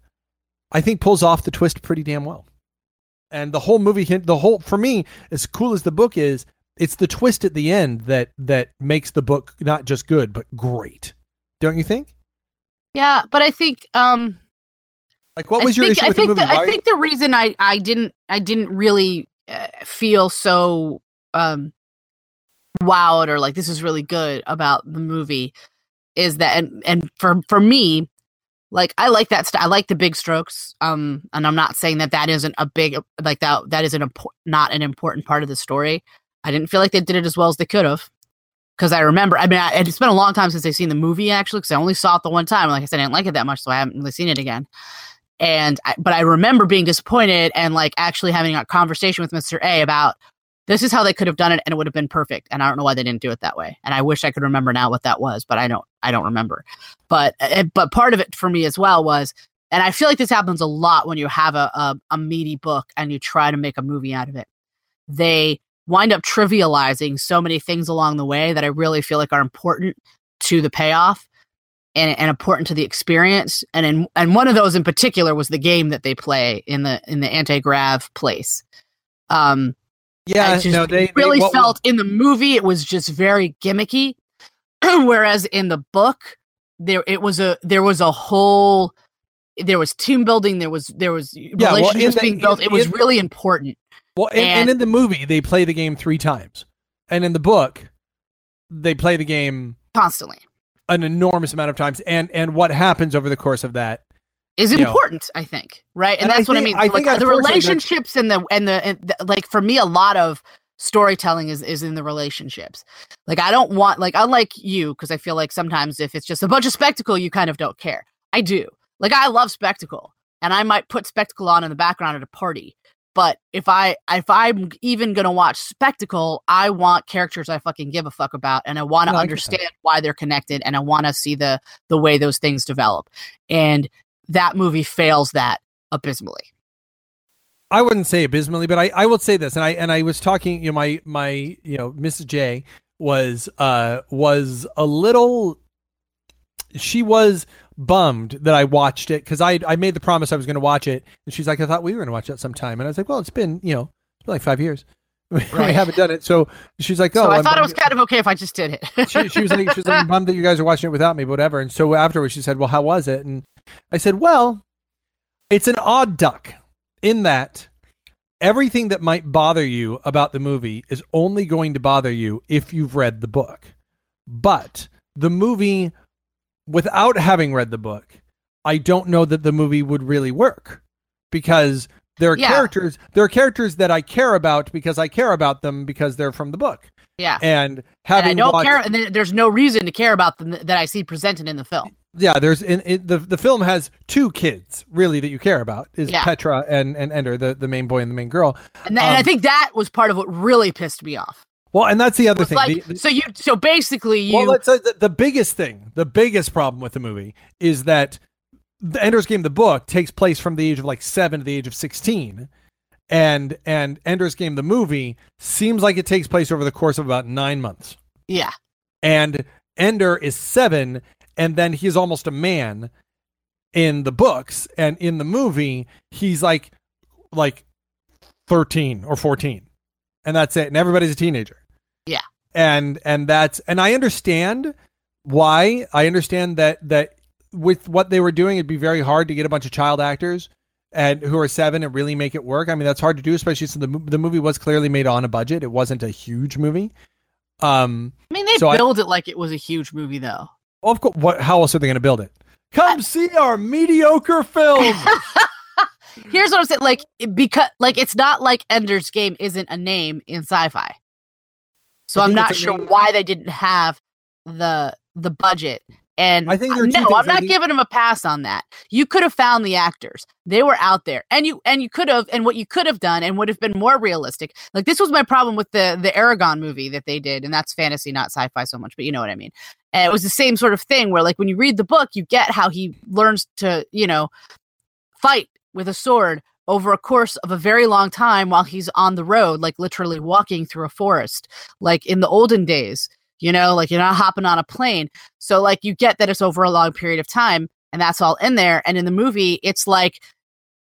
I think, pulls off the twist pretty damn well. And the whole movie, the whole for me, as cool as the book is, it's the twist at the end that that makes the book not just good but great. Don't you think? yeah, but I think um Like, what I was your think, issue I with think the movie? The, I think the reason I I didn't I didn't really uh, feel so um wowed or like this is really good about the movie is that and and for for me like I like that st- I like the big strokes um and I'm not saying that that isn't a big like that that isn't a not an important part of the story. I didn't feel like they did it as well as they could have because I remember I mean I, it's been a long time since I've seen the movie actually because I only saw it the one time like I said I didn't like it that much so I haven't really seen it again And but I remember being disappointed and like actually having a conversation with Mr. A about this is how they could have done it and it would have been perfect. And I don't know why they didn't do it that way. And I wish I could remember now what that was, but I don't I don't remember. But but part of it for me as well was and I feel like this happens a lot when you have a, a, a meaty book and you try to make a movie out of it. They wind up trivializing so many things along the way that I really feel like are important to the payoff and, and important to the experience. And in, and one of those in particular was the game that they play in the in the anti grav place. Um, yeah, just no, they really they, felt in the movie it was just very gimmicky, whereas in the book there it was a there was a whole there was team building there was there was well, in relationships the- being built. in- it was in- really important. Well, and, and And- in the movie, they play the game three times, and in the book, they play the game constantly an enormous amount of times. And and what happens over the course of that? is You know. important i think right and, And I that's what i mean I like think the relationships and the and the, and the like for me a lot of storytelling is is in the relationships like i don't want like unlike you because i feel like sometimes if it's just a bunch of spectacle you kind of don't care i do like i love spectacle and i might put spectacle on in the background at a party but if i if i'm even gonna watch spectacle i want characters i fucking give a fuck about and i want to No, I get that. understand why they're connected and i want to see the the way those things develop and that movie fails that abysmally I wouldn't say abysmally, but I, I will say this, and I and I was talking, you know, my my you know, Mrs. J was uh was a little she was bummed that I watched it because I I made the promise I was going to watch it, and she's like, I thought we were going to watch that sometime, and I was like, well, it's been you know, it's been like five years, Right. haven't done it, so she's like, oh, so I I'm thought it was kind of okay if I just did it. she, she was like, she was like, I'm bummed that you guys are watching it without me, but whatever. And so afterwards, she said, well, how was it? And I said, well, it's an odd duck in that everything that might bother you about the movie is only going to bother you if you've read the book. But the movie, without having read the book, I don't know that the movie would really work because there are Yeah. characters, there are characters that I care about because I care about them because they're from the book. yeah. And And having I don't watched, care, and there's no reason to care about them that I see presented in the film. yeah there's in, in the the film has two kids really that you care about is Yeah. petra and and ender the the main boy and the main girl And, th- and I Um, think that was part of what really pissed me off. Well and that's the other thing. like, The- the- so you, so basically, you, well let's say the, the biggest thing the biggest problem with the movie is that the ender's game the book takes place from the age of like 7 to the age of 16 and and ender's game the movie seems like it takes place over the course of about 9 months. Yeah, and Ender is seven, and then he's almost a man in the books, and in the movie he's like like thirteen or fourteen, and that's it. And everybody's a teenager. Yeah. and and that's and I understand why. I understand that that with what they were doing, it'd be very hard to get a bunch of child actors and who are seven and really make it work. I mean, that's hard to do, especially since the the movie was clearly made on a budget. It wasn't a huge movie. Um, I mean they So I- build it like it was a huge movie, though. Well, of course. What? How else are they going to build it? Come see our mediocre film. Here's what I'm saying, like because like it's not like Ender's Game isn't a name in sci-fi. So I'm not sure why they didn't have the the budget. And I think no. I'm not think- giving them a pass on that. You could have found the actors; they were out there, and you and you could have, and what you could have done, and would have been more realistic. Like this was my problem with the the Eragon movie that they did, and that's fantasy, not sci-fi so much, but you know what I mean. And it was the same sort of thing where, like, when you read the book, you get how he learns to, you know, fight with a sword over a course of a very long time while he's on the road, like literally walking through a forest, like in the olden days, you know, like you're not hopping on a plane. So, like, you get that it's over a long period of time, and that's all in there. And in the movie, it's like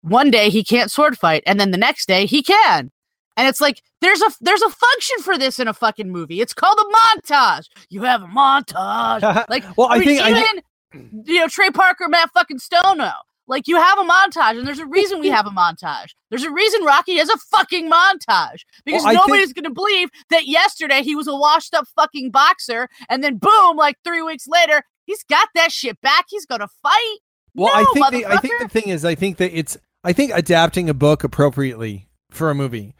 one day he can't sword fight, and then the next day he can. And it's like there's a there's a function for this in a fucking movie. It's called a montage. You have a montage. Like, well, I mean, think I even think- you know Trey Parker, Matt fucking Stone. Like you have a montage, and there's a reason we have a montage. There's a reason Rocky has a fucking montage because Well, I think- nobody's gonna believe that yesterday he was a washed up fucking boxer, and then boom, like three weeks later, he's got that shit back. He's gonna fight. Well, no, I think the, I think the thing is, I think that it's I think adapting a book appropriately for a movie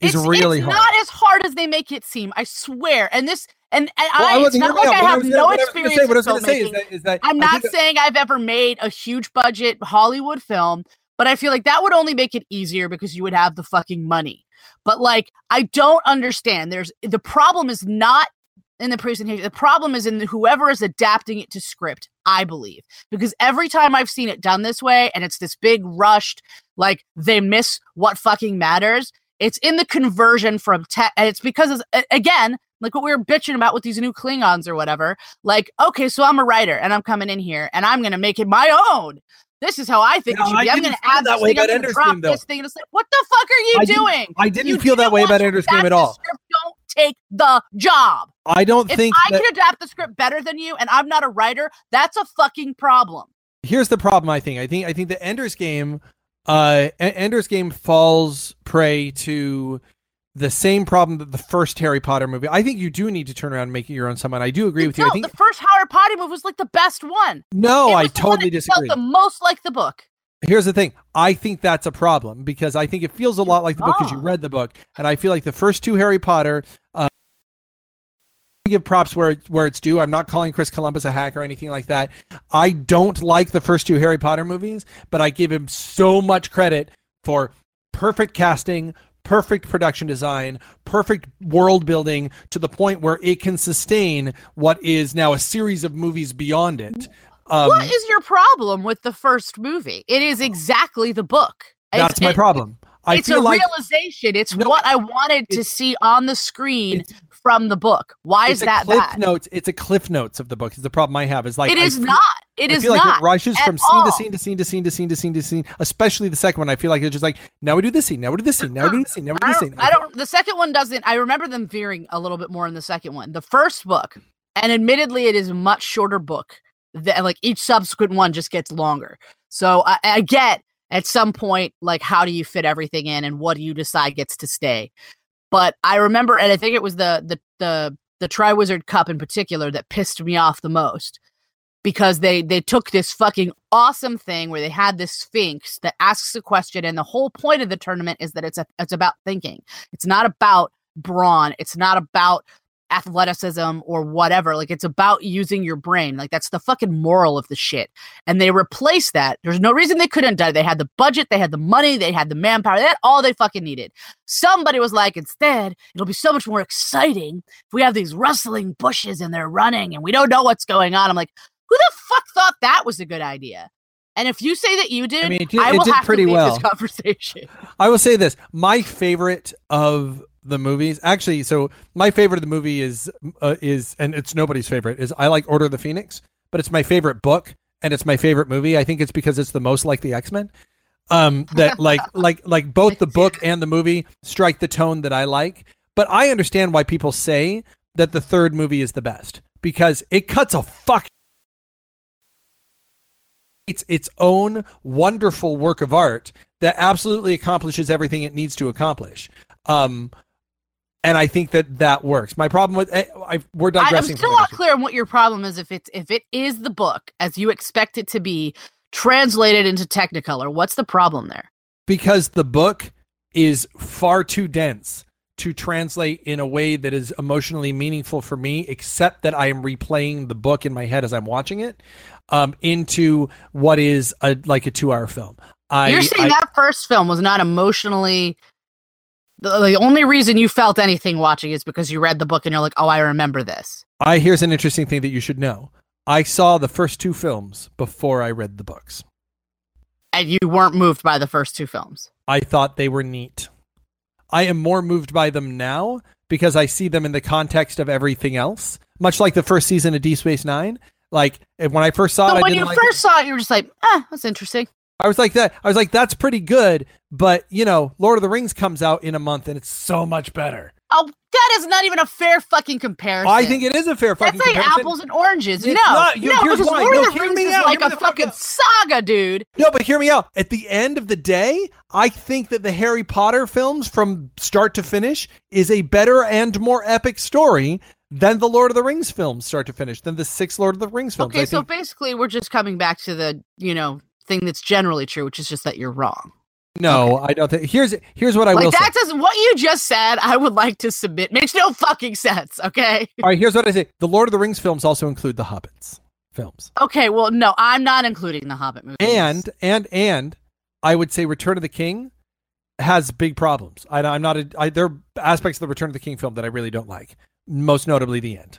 is it's, really it's hard. not as hard as they make it seem. I swear. And this And, and Well, I, I it's wasn't like I have no was gonna- what I was gonna experience say- what I was in say is filmmaking. that- is that I'm not saying I've ever made a huge budget Hollywood film, but I feel like that would only make it easier because you would have the fucking money. But like, I don't understand. There's the problem is not in the presentation. The problem is in the, whoever is adapting it to script. I believe because every time I've seen it done this way, and it's this big rushed, like they miss what fucking matters. It's in the conversion from tech, and it's because it's, again, like what we were bitching about with these new Klingons or whatever. Like, okay, so I'm a writer and I'm coming in here and I'm gonna make it my own. This is how I think No, it should I be. I'm gonna add that this way about gonna Ender's drop Game, though. this thing. And it's like, what the fuck are you I didn't- doing? I didn't You feel that way about to Ender's Game at all. Don't take the job. I don't If think I that, can adapt the script better than you and I'm not a writer, that's a fucking problem. here's the problem i think i think i think the ender's game uh ender's game falls prey to the same problem that the first harry potter movie. I think you do need to turn around and make it your own someone. I do agree with you. I think the first Harry Potter movie was like the best one. no i was the one totally disagree Felt the most like the book. here's the thing. I think that's a problem because i think it feels a lot like the book because you read the book and i feel like the first two harry potter uh give props where where it's due. I'm not calling chris columbus a hack or anything like that. I don't like the first two harry potter movies but i give him so much credit for perfect casting perfect production design perfect world building to the point where it can sustain what is now a series of movies beyond it um, what is your problem with the first movie? It is exactly the book. It's- that's my it- problem i it's a like realization. It's No, what I wanted to see on the screen from the book. Why is that cliff bad? notes it's a cliff notes of the book is the problem i have is like it is I not. It I is feel like not. it rushes from scene all. to scene to scene to scene to scene to scene to scene especially the second one i feel like it's just like now we do this scene now we do this scene now we do this scene now we do I this don't, scene I don't. The second one doesn't. I remember them veering a little bit more in the second one. The first book, and admittedly, it is a much shorter book. That like each subsequent one just gets longer. So I, I get at some point like how do you fit everything in, and what do you decide gets to stay. But I remember, and I think it was the the the the Triwizard Cup in particular that pissed me off the most because they they took this fucking awesome thing where they had this sphinx that asks a question and the whole point of the tournament is that it's a it's about thinking. It's not about brawn. It's not about athleticism or whatever. Like it's about using your brain. Like that's the fucking moral of the shit. And they replaced that. There's no reason they couldn't do it. They had the budget. They had the money. They had the manpower. They had all they fucking needed. Somebody was like instead it'll be so much more exciting if we have these rustling bushes and they're running and we don't know what's going on. I'm like who the fuck thought that was a good idea? And if you say that you did, I, mean, it did- it will did have pretty to leave well. this conversation. I will say this: my favorite of the movies, actually, so my favorite of the movie is uh, is, and it's nobody's favorite. Is I like Order of the Phoenix, but it's my favorite book and it's my favorite movie. I think it's because it's the most like the X Men. Um, that like like like both the book and the movie strike the tone that I like. But I understand why people say that the third movie is the best because it cuts a fuck it's its own wonderful work of art that absolutely accomplishes everything it needs to accomplish. Um, and I think that that works. My problem with I, I, we're I, I'm digressing. still not clear on what your problem is. If it's if it is the book as you expect it to be translated into Technicolor, what's the problem there? because the book is far too dense to translate in a way that is emotionally meaningful for me, except that I am replaying the book in my head as I'm watching it um, into what is a like a two hour film. I, You're saying I- that first film was not emotionally. The, the only reason you felt anything watching is because you read the book and you're like, oh, I remember this. I here's an interesting thing that you should know. I saw the first two films before I read the books. And you weren't moved by the first two films. I thought they were neat. I am more moved by them now because I see them in the context of everything else. Much like the first season of Deep Space Nine. Like when I first saw So it, I when you like first saw it, you were just like, ah, that's interesting. I was like that. I was like, that's pretty good, but you know, Lord of the Rings comes out in a month and it's so much better. Oh, that is not even a fair fucking comparison. I think it is a fair fucking comparison. That's like comparison. apples and oranges. It's no, not. You- no, here's because why. Lord No, of the Rings is out. like Hear a me the fuck fucking out. saga, dude. No, but hear me out. At the end of the day, I think that the Harry Potter films from start to finish is a better and more epic story than the Lord of the Rings films start to finish, than the six Lord of the Rings films. Okay, I so think basically, we're just coming back to the you know thing that's generally true, which is just that you're wrong. No, I don't think. Here's here's what I like will that doesn't what you just said. I would like to submit makes no fucking sense. Okay. All right, here's what I say. The Lord of the Rings films also include the Hobbits films, Okay. Well, no, I'm not including the Hobbit movies. and and and I would say Return of the King has big problems. I, I'm not. A, I, there are aspects of the Return of the King film that I really don't like. Most notably, the end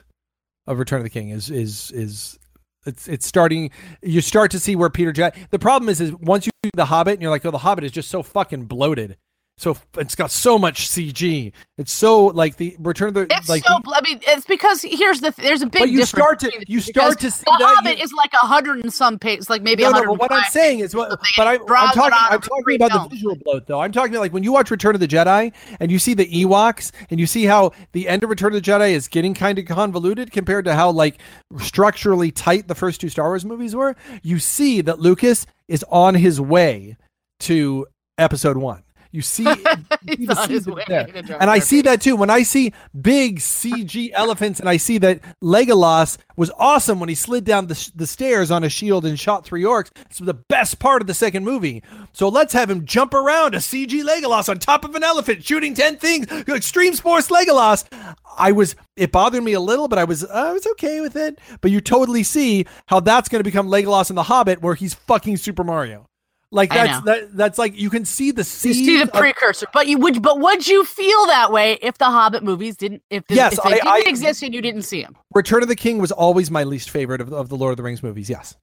of Return of the King is is is it's it's starting. You start to see where Peter Jack. The problem is, is once you do the Hobbit, and you're like, oh, the Hobbit is just so fucking bloated. So it's got so much CG. It's so like the Return of the It's like. so. I mean, it's because here's the. There's a big. but you difference start to you start to see the that. Hobbit you- is like a hundred and some pages, like maybe no, a no, hundred. but what I'm saying is what, but I, I'm talking, I'm talking about the visual bloat, though. I'm talking about like when you watch Return of the Jedi and you see the Ewoks and you see how the end of Return of the Jedi is getting kind of convoluted compared to how like structurally tight the first two Star Wars movies were. You see that Lucas is on his way to Episode One. You see, you see the on his seeds way there. and I see that too. When I see big CG elephants, and I see that Legolas was awesome when he slid down the, the stairs on a shield and shot three orcs. It's the best part of the second movie. So let's have him jump around a CG Legolas on top of an elephant, shooting ten things. Extreme Sports Legolas. I was. It bothered me a little, but I was. I was okay with it. But you totally see how that's going to become Legolas in the Hobbit, where he's fucking Super Mario. Like that's that, that's like you can see the You see the of- precursor, but you would, but would you feel that way if the Hobbit movies didn't, if, the, Yes, if they I- didn't I- exist and you didn't see them? Return of the King was always my least favorite of, of the Lord of the Rings movies. Yes.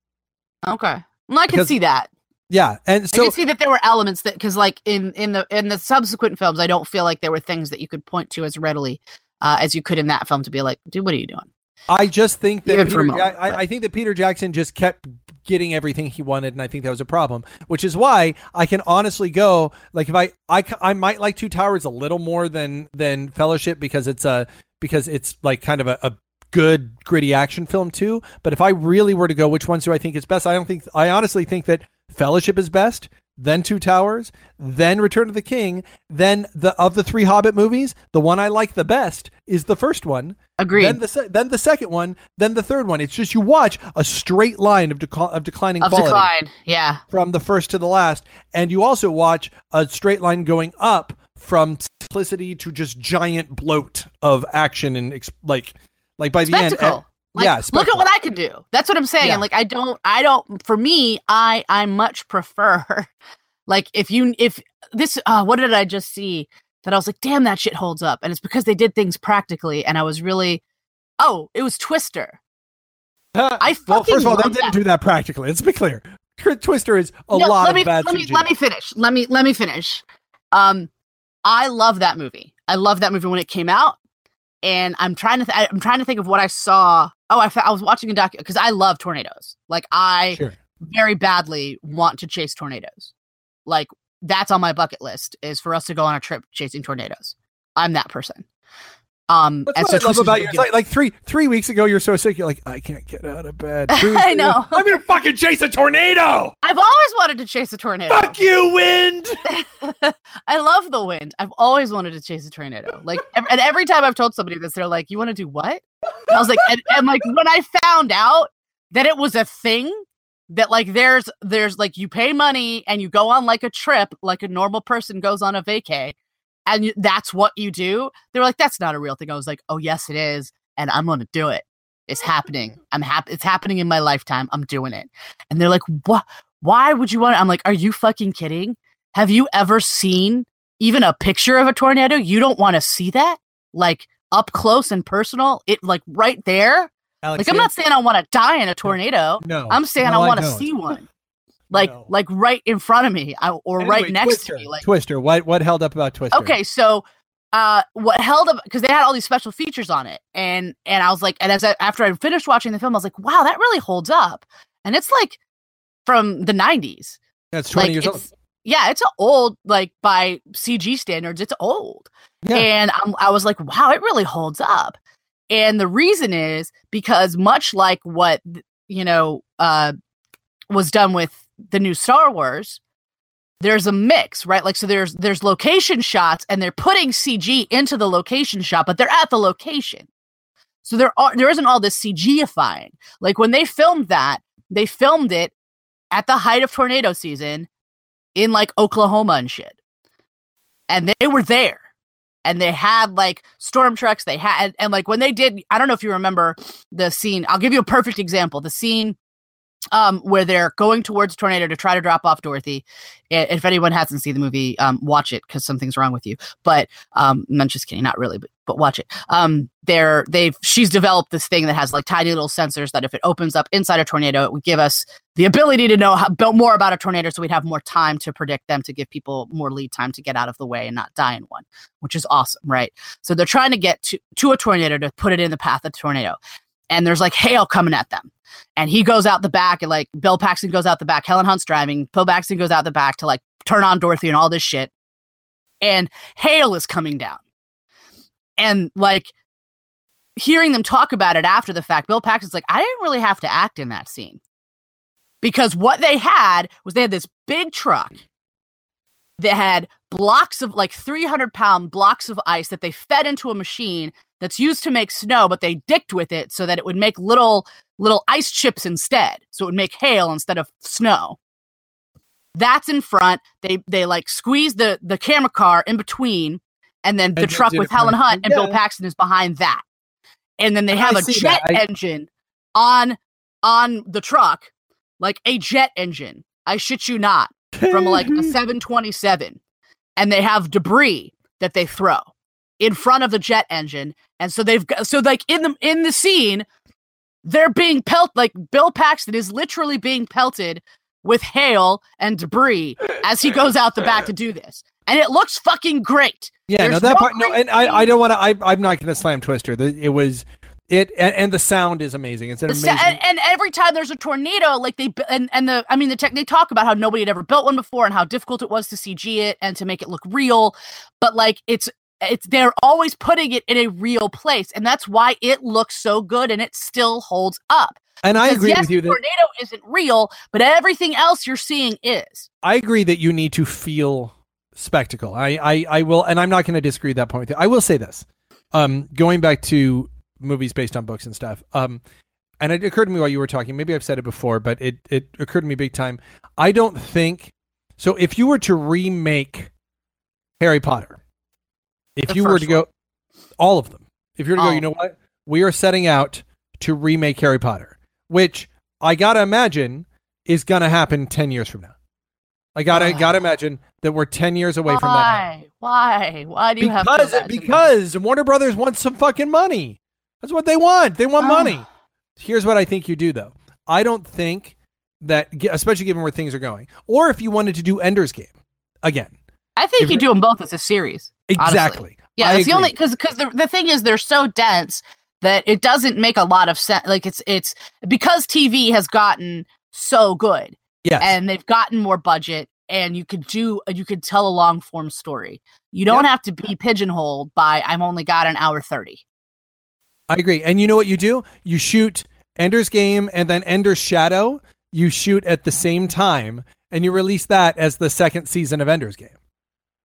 Okay, well, I can see that. Yeah. And I so can see that there were elements that, because like in in the in the subsequent films, I don't feel like there were things that you could point to as readily uh, as you could in that film to be like, dude, what are you doing? I just think that Even for a Peter, I, I- I think that Peter Jackson just kept getting everything he wanted, and I think that was a problem. Which is why I can honestly go like if I I I might like Two Towers a little more than than Fellowship because it's a because it's like kind of a, a good gritty action film too. But if I really were to go, which ones do I think is best? I don't think I honestly think that Fellowship is best. Then Two Towers, then Return of the King, then the of the three Hobbit movies, the one I like the best is the first one, Agreed. then the se- then the second one, then the third one. It's just you watch a straight line of of declining of quality decline, yeah. from the first to the last, and you also watch a straight line going up from simplicity to just giant bloat of action and ex- like like by the end. Like, yeah, look at what I can do. That's what I'm saying. Yeah. And like, I don't, I don't. For me, I, I much prefer, like, if you, if this, uh, what did I just see that I was like, damn, that shit holds up, and it's because they did things practically, and I was really, oh, it was Twister. I well, first of all, they didn't that. do that practically. Let's be clear. Twister is a No, lot let of bad let me, CG. let me finish. Let me, let me finish. Um, I love that movie. I love that movie when it came out, and I'm trying to, th- I'm trying to think of what I saw. Oh, I, fa- I was watching a doc because I love tornadoes. Like I Sure. very badly want to chase tornadoes. Like that's on my bucket list is for us to go on a trip chasing tornadoes. I'm that person. Um, That's what so I love about you. It's like, like three three weeks ago, you're so sick. You're like, I can't get out of bed. I know. I'm gonna fucking chase a tornado. I've always wanted to chase a tornado. Fuck you, wind. I love the wind. I've always wanted to chase a tornado. Like, and every time I've told somebody this, they're like, "You want to do what?" And I was like, and, and like when I found out that it was a thing, that like there's there's like you pay money and you go on like a trip, like a normal person goes on a vacay, and that's what you do. They're like, "That's not a real thing." I was like, "Oh yes, it is, and I'm gonna do it. It's happening. I'm happy. It's happening in my lifetime. I'm doing it." And they're like, "What? Why would you want?" It? I'm like, "Are you fucking kidding?" Have you ever seen even a picture of a tornado? You don't want to see that? Like up close and personal? It like right there? Like I'm not saying I want to die in a tornado. No, I'm saying No, I want to see one. Like No. like right in front of me I, or right next Twister, to me. Like Twister. What what held up about Twister? Okay, so uh what held up because they had all these special features on it and and I was like and as I, after I finished watching the film I was like wow that really holds up and it's like from the 90s that's twenty like years old. yeah it's old like by CG standards it's old Yeah. and I'm, I was like wow it really holds up and the reason is because much like what you know uh was done with the new Star Wars there's a mix right like so there's there's location shots and they're putting CG into the location shot but they're at the location so there are there isn't all this CGifying like when they filmed that they filmed it at the height of tornado season in like Oklahoma and shit. And they were there. And they had like storm trucks. They had, and, and like when they did, I don't know if you remember the scene. I'll give you a perfect example. The scene um, where they're going towards a tornado to try to drop off Dorothy. If anyone hasn't seen the movie, um, watch it because something's wrong with you. But um, I'm just kidding, not really, but but watch it. Um, they're they've she's developed this thing that has like tiny little sensors that if it opens up inside a tornado, it would give us the ability to know how, more about a tornado, so we'd have more time to predict them to give people more lead time to get out of the way and not die in one, which is awesome, right? So they're trying to get to to a tornado to put it in the path of the tornado, and there's like hail coming at them and he goes out the back and like Bill Paxton goes out the back. Helen Hunt's driving. Bill Paxton goes out the back to like turn on Dorothy and all this shit. And hail is coming down. And like hearing them talk about it after the fact, Bill Paxton's like, I didn't really have to act in that scene. Because what they had was they had this big truck that had blocks of like 300 pound blocks of ice that they fed into a machine that's used to make snow, but they dicked with it so that it would make little little ice chips instead. So it would make hail instead of snow. That's in front. They they like squeeze the the camera car in between, and then the And truck with Helen for- Hunt and Bill. Paxton is behind that. And then they have a jet. I- engine on on the truck, like a jet engine. I shit you not, from like a 727. And they have debris that they throw in front of the jet engine. And so they've got so like in the in the scene, they're being pelted like Bill Paxton is literally being pelted with hail and debris as he goes out the back to do this. And it looks fucking great. Yeah, no, that no part. No, and I, I don't want to. I, I'm not going to slam Twister. It was it, and, and the sound is amazing. It's an amazing. and, and every time there's a tornado, like they and and the I mean the tech they talk about how nobody had ever built one before and how difficult it was to CG it and to make it look real, but like it's it's they're always putting it in a real place, and that's why it looks so good and it still holds up. and I Because agree yes, with you the that tornado isn't real, but everything else you're seeing is. I agree that you need to feel spectacle. I, I, I will, and I'm not going to disagree with that point. with you. I will say this. Um, going back to movies based on books and stuff. Um, and it occurred to me while you were talking. Maybe I've said it before, but it it occurred to me big time. I don't think so. If you were to remake Harry Potter, if The you were to go, all of them. If you were to go, you oh. know what? We are setting out to remake Harry Potter, which I gotta imagine is gonna happen ten years from now. I gotta Why? gotta imagine that we're ten years away from that. Why? Why? Why do you have to Because because Warner Brothers wants some fucking money. That's what they want. They want money. Here's what I think you do though. I don't think that, especially given where things are going, or if you wanted to do Ender's Game again. I think if you do them both as a series. Honestly. Exactly. Yeah, I it's the only because because the, the thing is they're so dense that it doesn't make a lot of sense. Like it's it's because TV has gotten so good Yeah, and they've gotten more budget and you could do you could tell a long form story. You don't have to be pigeonholed by I'm only got an hour thirty. I agree. And you know what you do? You shoot Ender's Game and then Ender's Shadow. You shoot at the same time, and you release that as the second season of Ender's Game.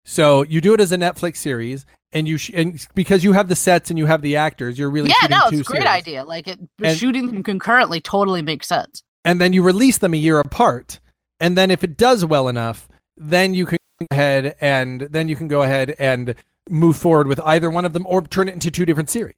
So you do it as a Netflix series, and you sh- and because you have the sets and you have the actors, you're really yeah, shooting no, it's a great series. idea. Like it And- shooting them concurrently totally makes sense. and then you release them a year apart. And then if it does well enough, then you can go ahead and then you can go ahead and move forward with either one of them or turn it into two different series.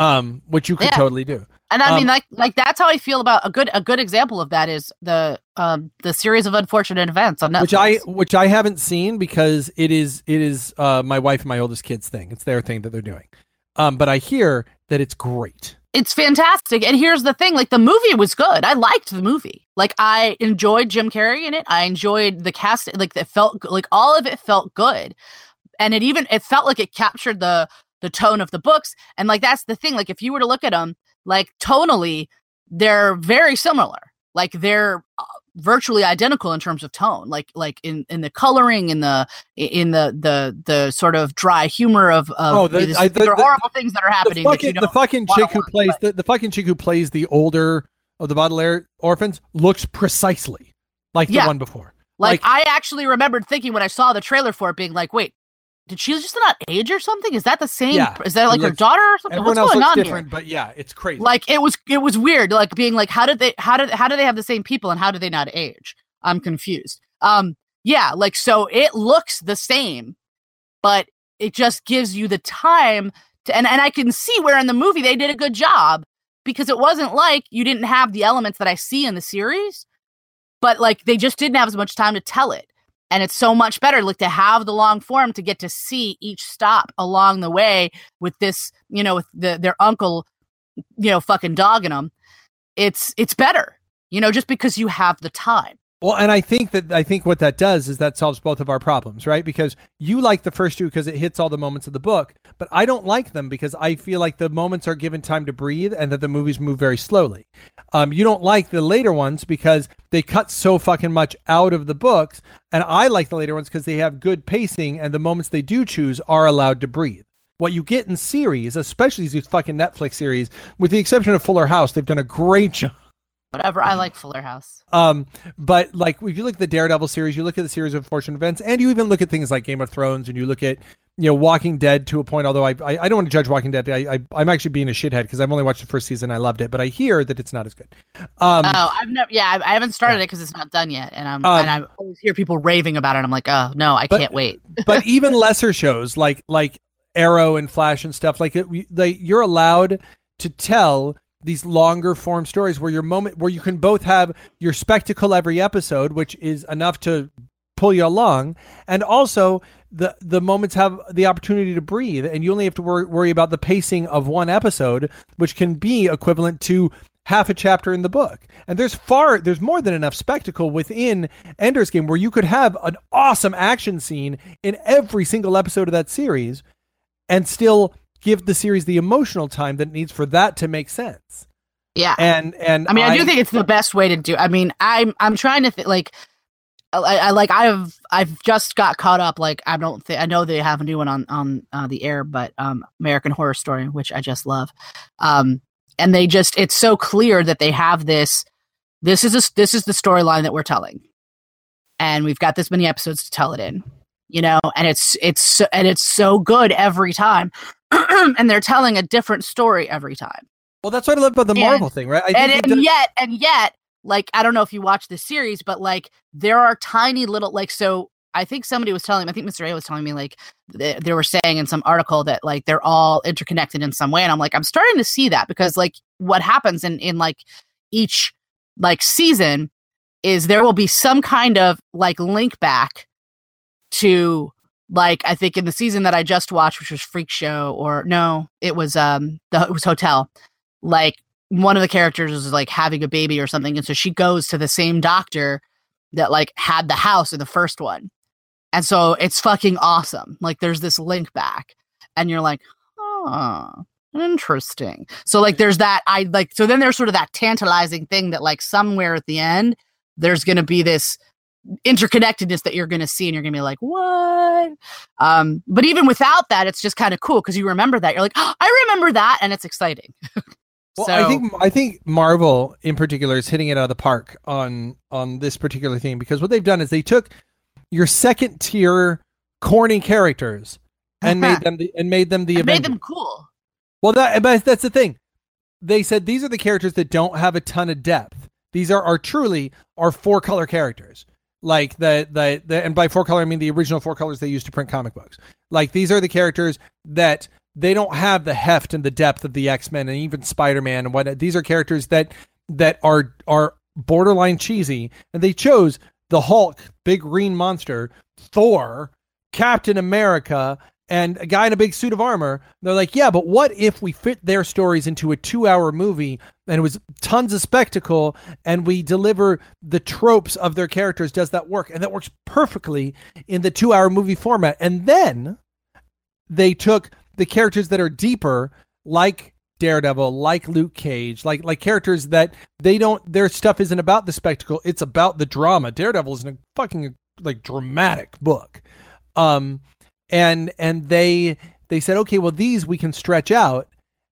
Um, which you could Yeah. totally do. And I Um, mean, like, like that's how I feel about a good, a good example of that is the, um, the series of unfortunate events on Netflix. Which I which I haven't seen because it is it is uh my wife and my oldest kid's thing. It's their thing that they're doing. Um, but I hear that it's great. it's fantastic. And here's the thing: like the movie was good. I liked the movie. Like I enjoyed Jim Carrey in it. I enjoyed the cast. Like it felt like all of it felt good, and it even it felt like it captured the the tone of the books. And like that's the thing. Like if you were to look at them, like tonally, they're very similar. Like they're uh, virtually identical in terms of tone. Like like in in the coloring, in the in the the the sort of dry humor of, of Oh, the- I- the- there are the- horrible things that are The happening. you fucking, the fucking chick who plays the, the fucking chick who plays the older of the Baudelaire orphans looks precisely like the Yeah. one before. Like, Like- I actually remembered thinking when I saw the trailer for it, being like, "Wait, did she just not age or something? Is that the same? Yeah, is that like it her daughter or something? What's going looks on different, but yeah, it's crazy. Like it was, it was weird. Like being like, how did they, how did, how do they have the same people and how do they not age? I'm confused. Um, Yeah, like so it looks the same, but it just gives you the time to and, and I can see where in the movie they did a good job because it wasn't like you didn't have the elements that I see in the series, but like they just didn't have as much time to tell it. And it's so much better like to have the long form to get to see each stop along the way with this, you know, with the, their uncle, you know, fucking dogging them. It's it's better, you know, just because you have the time. Well, and I think that I think what that does is that solves both of our problems, right? Because you like the first two because it hits all the moments of the book, but I don't like them because I feel like the moments are given time to breathe and that the movies move very slowly. Um, you don't like the later ones because they cut so fucking much out of the books, and I like the later ones because they have good pacing and the moments they do choose are allowed to breathe. What you get in series, especially these fucking Netflix series, with the exception of Fuller House, they've done a great job Whatever. I like Fuller House. Um, but like if you look at the Daredevil series, you look at the series of fortune events, and you even look at things like Game of Thrones, and you look at you know Walking Dead to a point. Although I I, I don't want to judge Walking Dead, I, I am actually being a shithead because I've only watched the first season. I loved it, but I hear that it's not as good. Um, oh, I've never. Yeah, I, I haven't started yeah. it because it's not done yet, and I'm um, and I always hear people raving about it. I'm like, oh no, I but, can't wait. but even lesser shows like like Arrow and Flash and stuff like it, like you're allowed to tell these longer form stories where your moment where you can both have your spectacle every episode which is enough to pull you along and also the the moments have the opportunity to breathe and you only have to worry, worry about the pacing of one episode which can be equivalent to half a chapter in the book and there's far there's more than enough spectacle within ender's game where you could have an awesome action scene in every single episode of that series and still give the series the emotional time that it needs for that to make sense. Yeah. And and I mean I, I do think it's the best way to do. I mean, I'm I'm trying to think like I, I, like I've I've just got caught up. Like I don't think I know they have a new one on on uh, the air, but um, American Horror Story, which I just love. Um, and they just it's so clear that they have this. This is a, this is the storyline that we're telling, and we've got this many episodes to tell it in. You know, and it's it's and it's so good every time. and they're telling a different story every time. Well, that's what I love about the and, Marvel thing, right? and, and done- yet, and yet, like I don't know if you watch the series, but like there are tiny little like so. I think somebody was telling. Me, I think Mr. A was telling me like they, they were saying in some article that like they're all interconnected in some way, and I'm like I'm starting to see that because like what happens in in like each like season is there will be some kind of like link back to like I think in the season that I just watched, which was Freak Show, or no, it was um the it was Hotel. Like one of the characters is like having a baby or something, and so she goes to the same doctor that like had the house in the first one, and so it's fucking awesome. Like there's this link back, and you're like, oh, interesting. So like there's that I like so then there's sort of that tantalizing thing that like somewhere at the end there's gonna be this interconnectedness that you're to see and you're to be like what um but even without that it's just kind of cool because you remember that you're like oh, i remember that and it's exciting well so, i think i think marvel in particular is hitting it out of the park on on this particular thing because what they've done is they took your second tier corny characters and made them the, and made them the made them cool. Well that but that's the thing. They said these are the characters that don't have a ton of depth. These are, are truly our four color characters. Like the, the the and by four color I mean the original four colors they used to print comic books. Like these are the characters that they don't have the heft and the depth of the X Men and even Spider Man and what. These are characters that that are are borderline cheesy, and they chose the Hulk, big green monster, Thor, Captain America, and a guy in a big suit of armor. They're like, yeah, but what if we fit their stories into a two hour movie and it was tons of spectacle and we deliver the tropes of their characters? Does that work? And that works perfectly in the two hour movie format. And then they took the characters that are deeper, like Daredevil, like Luke Cage, like like characters that they don't their stuff isn't about the spectacle, it's about the drama. Daredevil is a fucking like dramatic book. Um and and they they said okay well these we can stretch out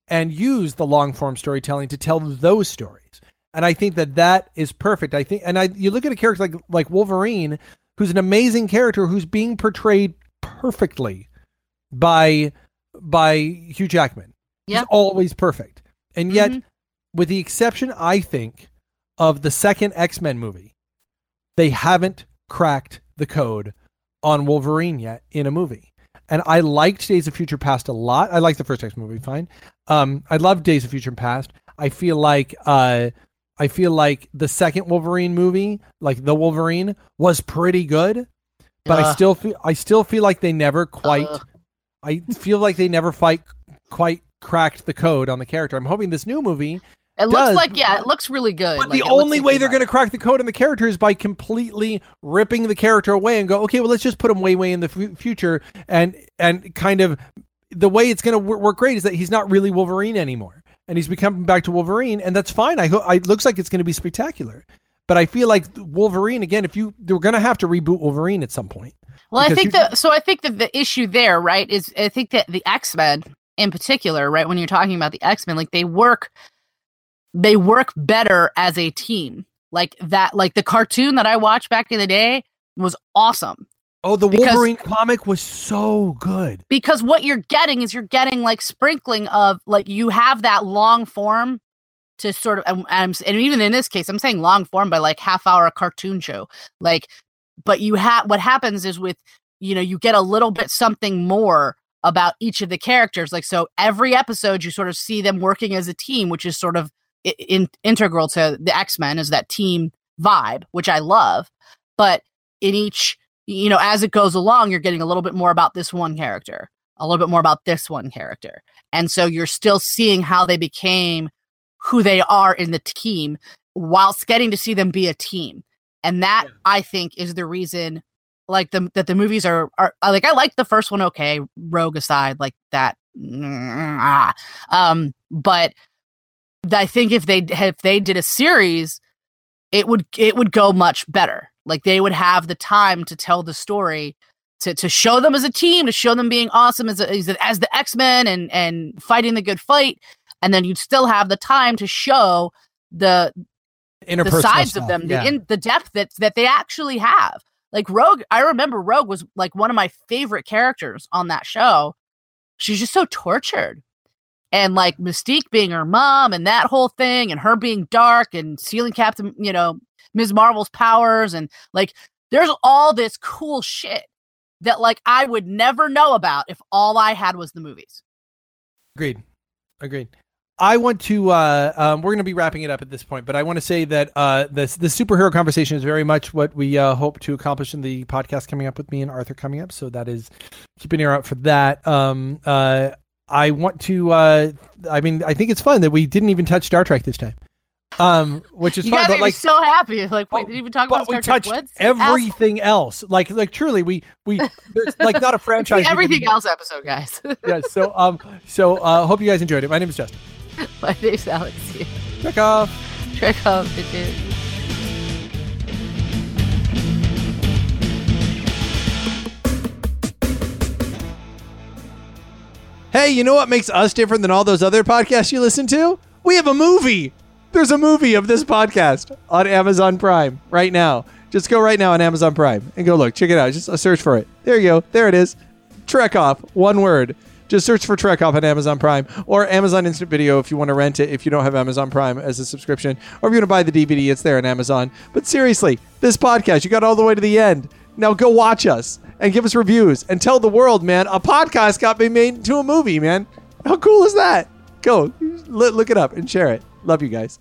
and use the long form storytelling to tell those stories and i think that that is perfect i think and i you look at a character like like wolverine who's an amazing character who's being portrayed perfectly by by hugh jackman yeah. he's always perfect and yet mm-hmm. with the exception i think of the second x-men movie they haven't cracked the code on Wolverine yet in a movie. And I liked Days of Future Past a lot. I liked the first X movie, fine. Um, I loved Days of Future Past. I feel like uh, I feel like the second Wolverine movie, like the Wolverine, was pretty good, but I still feel I still feel like they never quite. Ugh. I feel like they never fight quite cracked the code on the character. I'm hoping this new movie It does. looks like yeah, it looks really good. but Like, the only way they they're going to crack the code on the character is by completely ripping the character away and go, okay, well, let's just put him way, way in the fu- future, and and kind of the way it's going to wor- work great is that he's not really Wolverine anymore, and he's becoming back to Wolverine, and that's fine. I, ho- I it looks like it's going to be spectacular, but I feel like Wolverine again. If you they're going to have to reboot Wolverine at some point. Well, I think that so I think that the issue there, right, is I think that the X Men in particular, right, when you're talking about the X Men, like they work, they work better as a team. Like that, like the cartoon that I watched back in the day was awesome Oh, the Because- Wolverine comic was so good. because what you're getting is you're getting like sprinkling of like you have that long form to sort of and, and, and even in this case i'm saying long form by like half hour cartoon show like but you have what happens is with you know you get a little bit something more about each of the characters like so every episode you sort of see them working as a team which is sort of in, integral to the x-men is that team vibe which i love but in each you know as it goes along you're getting a little bit more about this one character a little bit more about this one character and so you're still seeing how they became who they are in the team whilst getting to see them be a team and that Yeah. i think is the reason like the that the movies are are like i like the first one okay rogue aside like that ah. um but i think if they if they did a series it would it would go much better like they would have the time to tell the story to to show them as a team to show them being awesome as as, a- as the x-men and and fighting the good fight and then you'd still have the time to show the the sides stuff, of them, yeah. the in, the depth that that they actually have. Like Rogue, I remember Rogue was like one of my favorite characters on that show. She's just so tortured. And like Mystique being her mom and that whole thing and her being dark and stealing Captain, you know, Ms. Marvel's powers and like there's all this cool shit that like I would never know about if all I had was the movies. Agreed. Agreed. I want to. Uh, um, we're going to be wrapping it up at this point, but I want to say that uh, this the superhero conversation is very much what we uh, hope to accomplish in the podcast coming up with me and Arthur coming up. So that is keep an ear out for that. Um, uh, I want to. Uh, I mean, I think it's fun that we didn't even touch Star Trek this time, um, which is you fun. guys But are like, so happy. Like, wait, but- didn't even talk about we Star Trek touched Woods? everything else. Like, like truly, we we like not a franchise. everything else episode, guys. Yeah. So um. So uh, hope you guys enjoyed it. My name is Justin. My name's Alex. Check off. Trek Off, bitches. Hey, you know what makes us different than all those other podcasts you listen to? We have a movie. There's a movie of this podcast on Amazon Prime right now. Just go right now on Amazon Prime and go look. Check it out. Just search for it. There you go. There it is. Trek Off. One word. Just search for Trek Off on Amazon Prime or Amazon Instant Video if you want to rent it if you don't have Amazon Prime as a subscription. Or if you want to buy the DVD, it's there on Amazon. But seriously, this podcast, you got all the way to the end. Now go watch us and give us reviews and tell the world, man, a podcast got me made into a movie, man. How cool is that? Go look look it up and share it. Love you guys.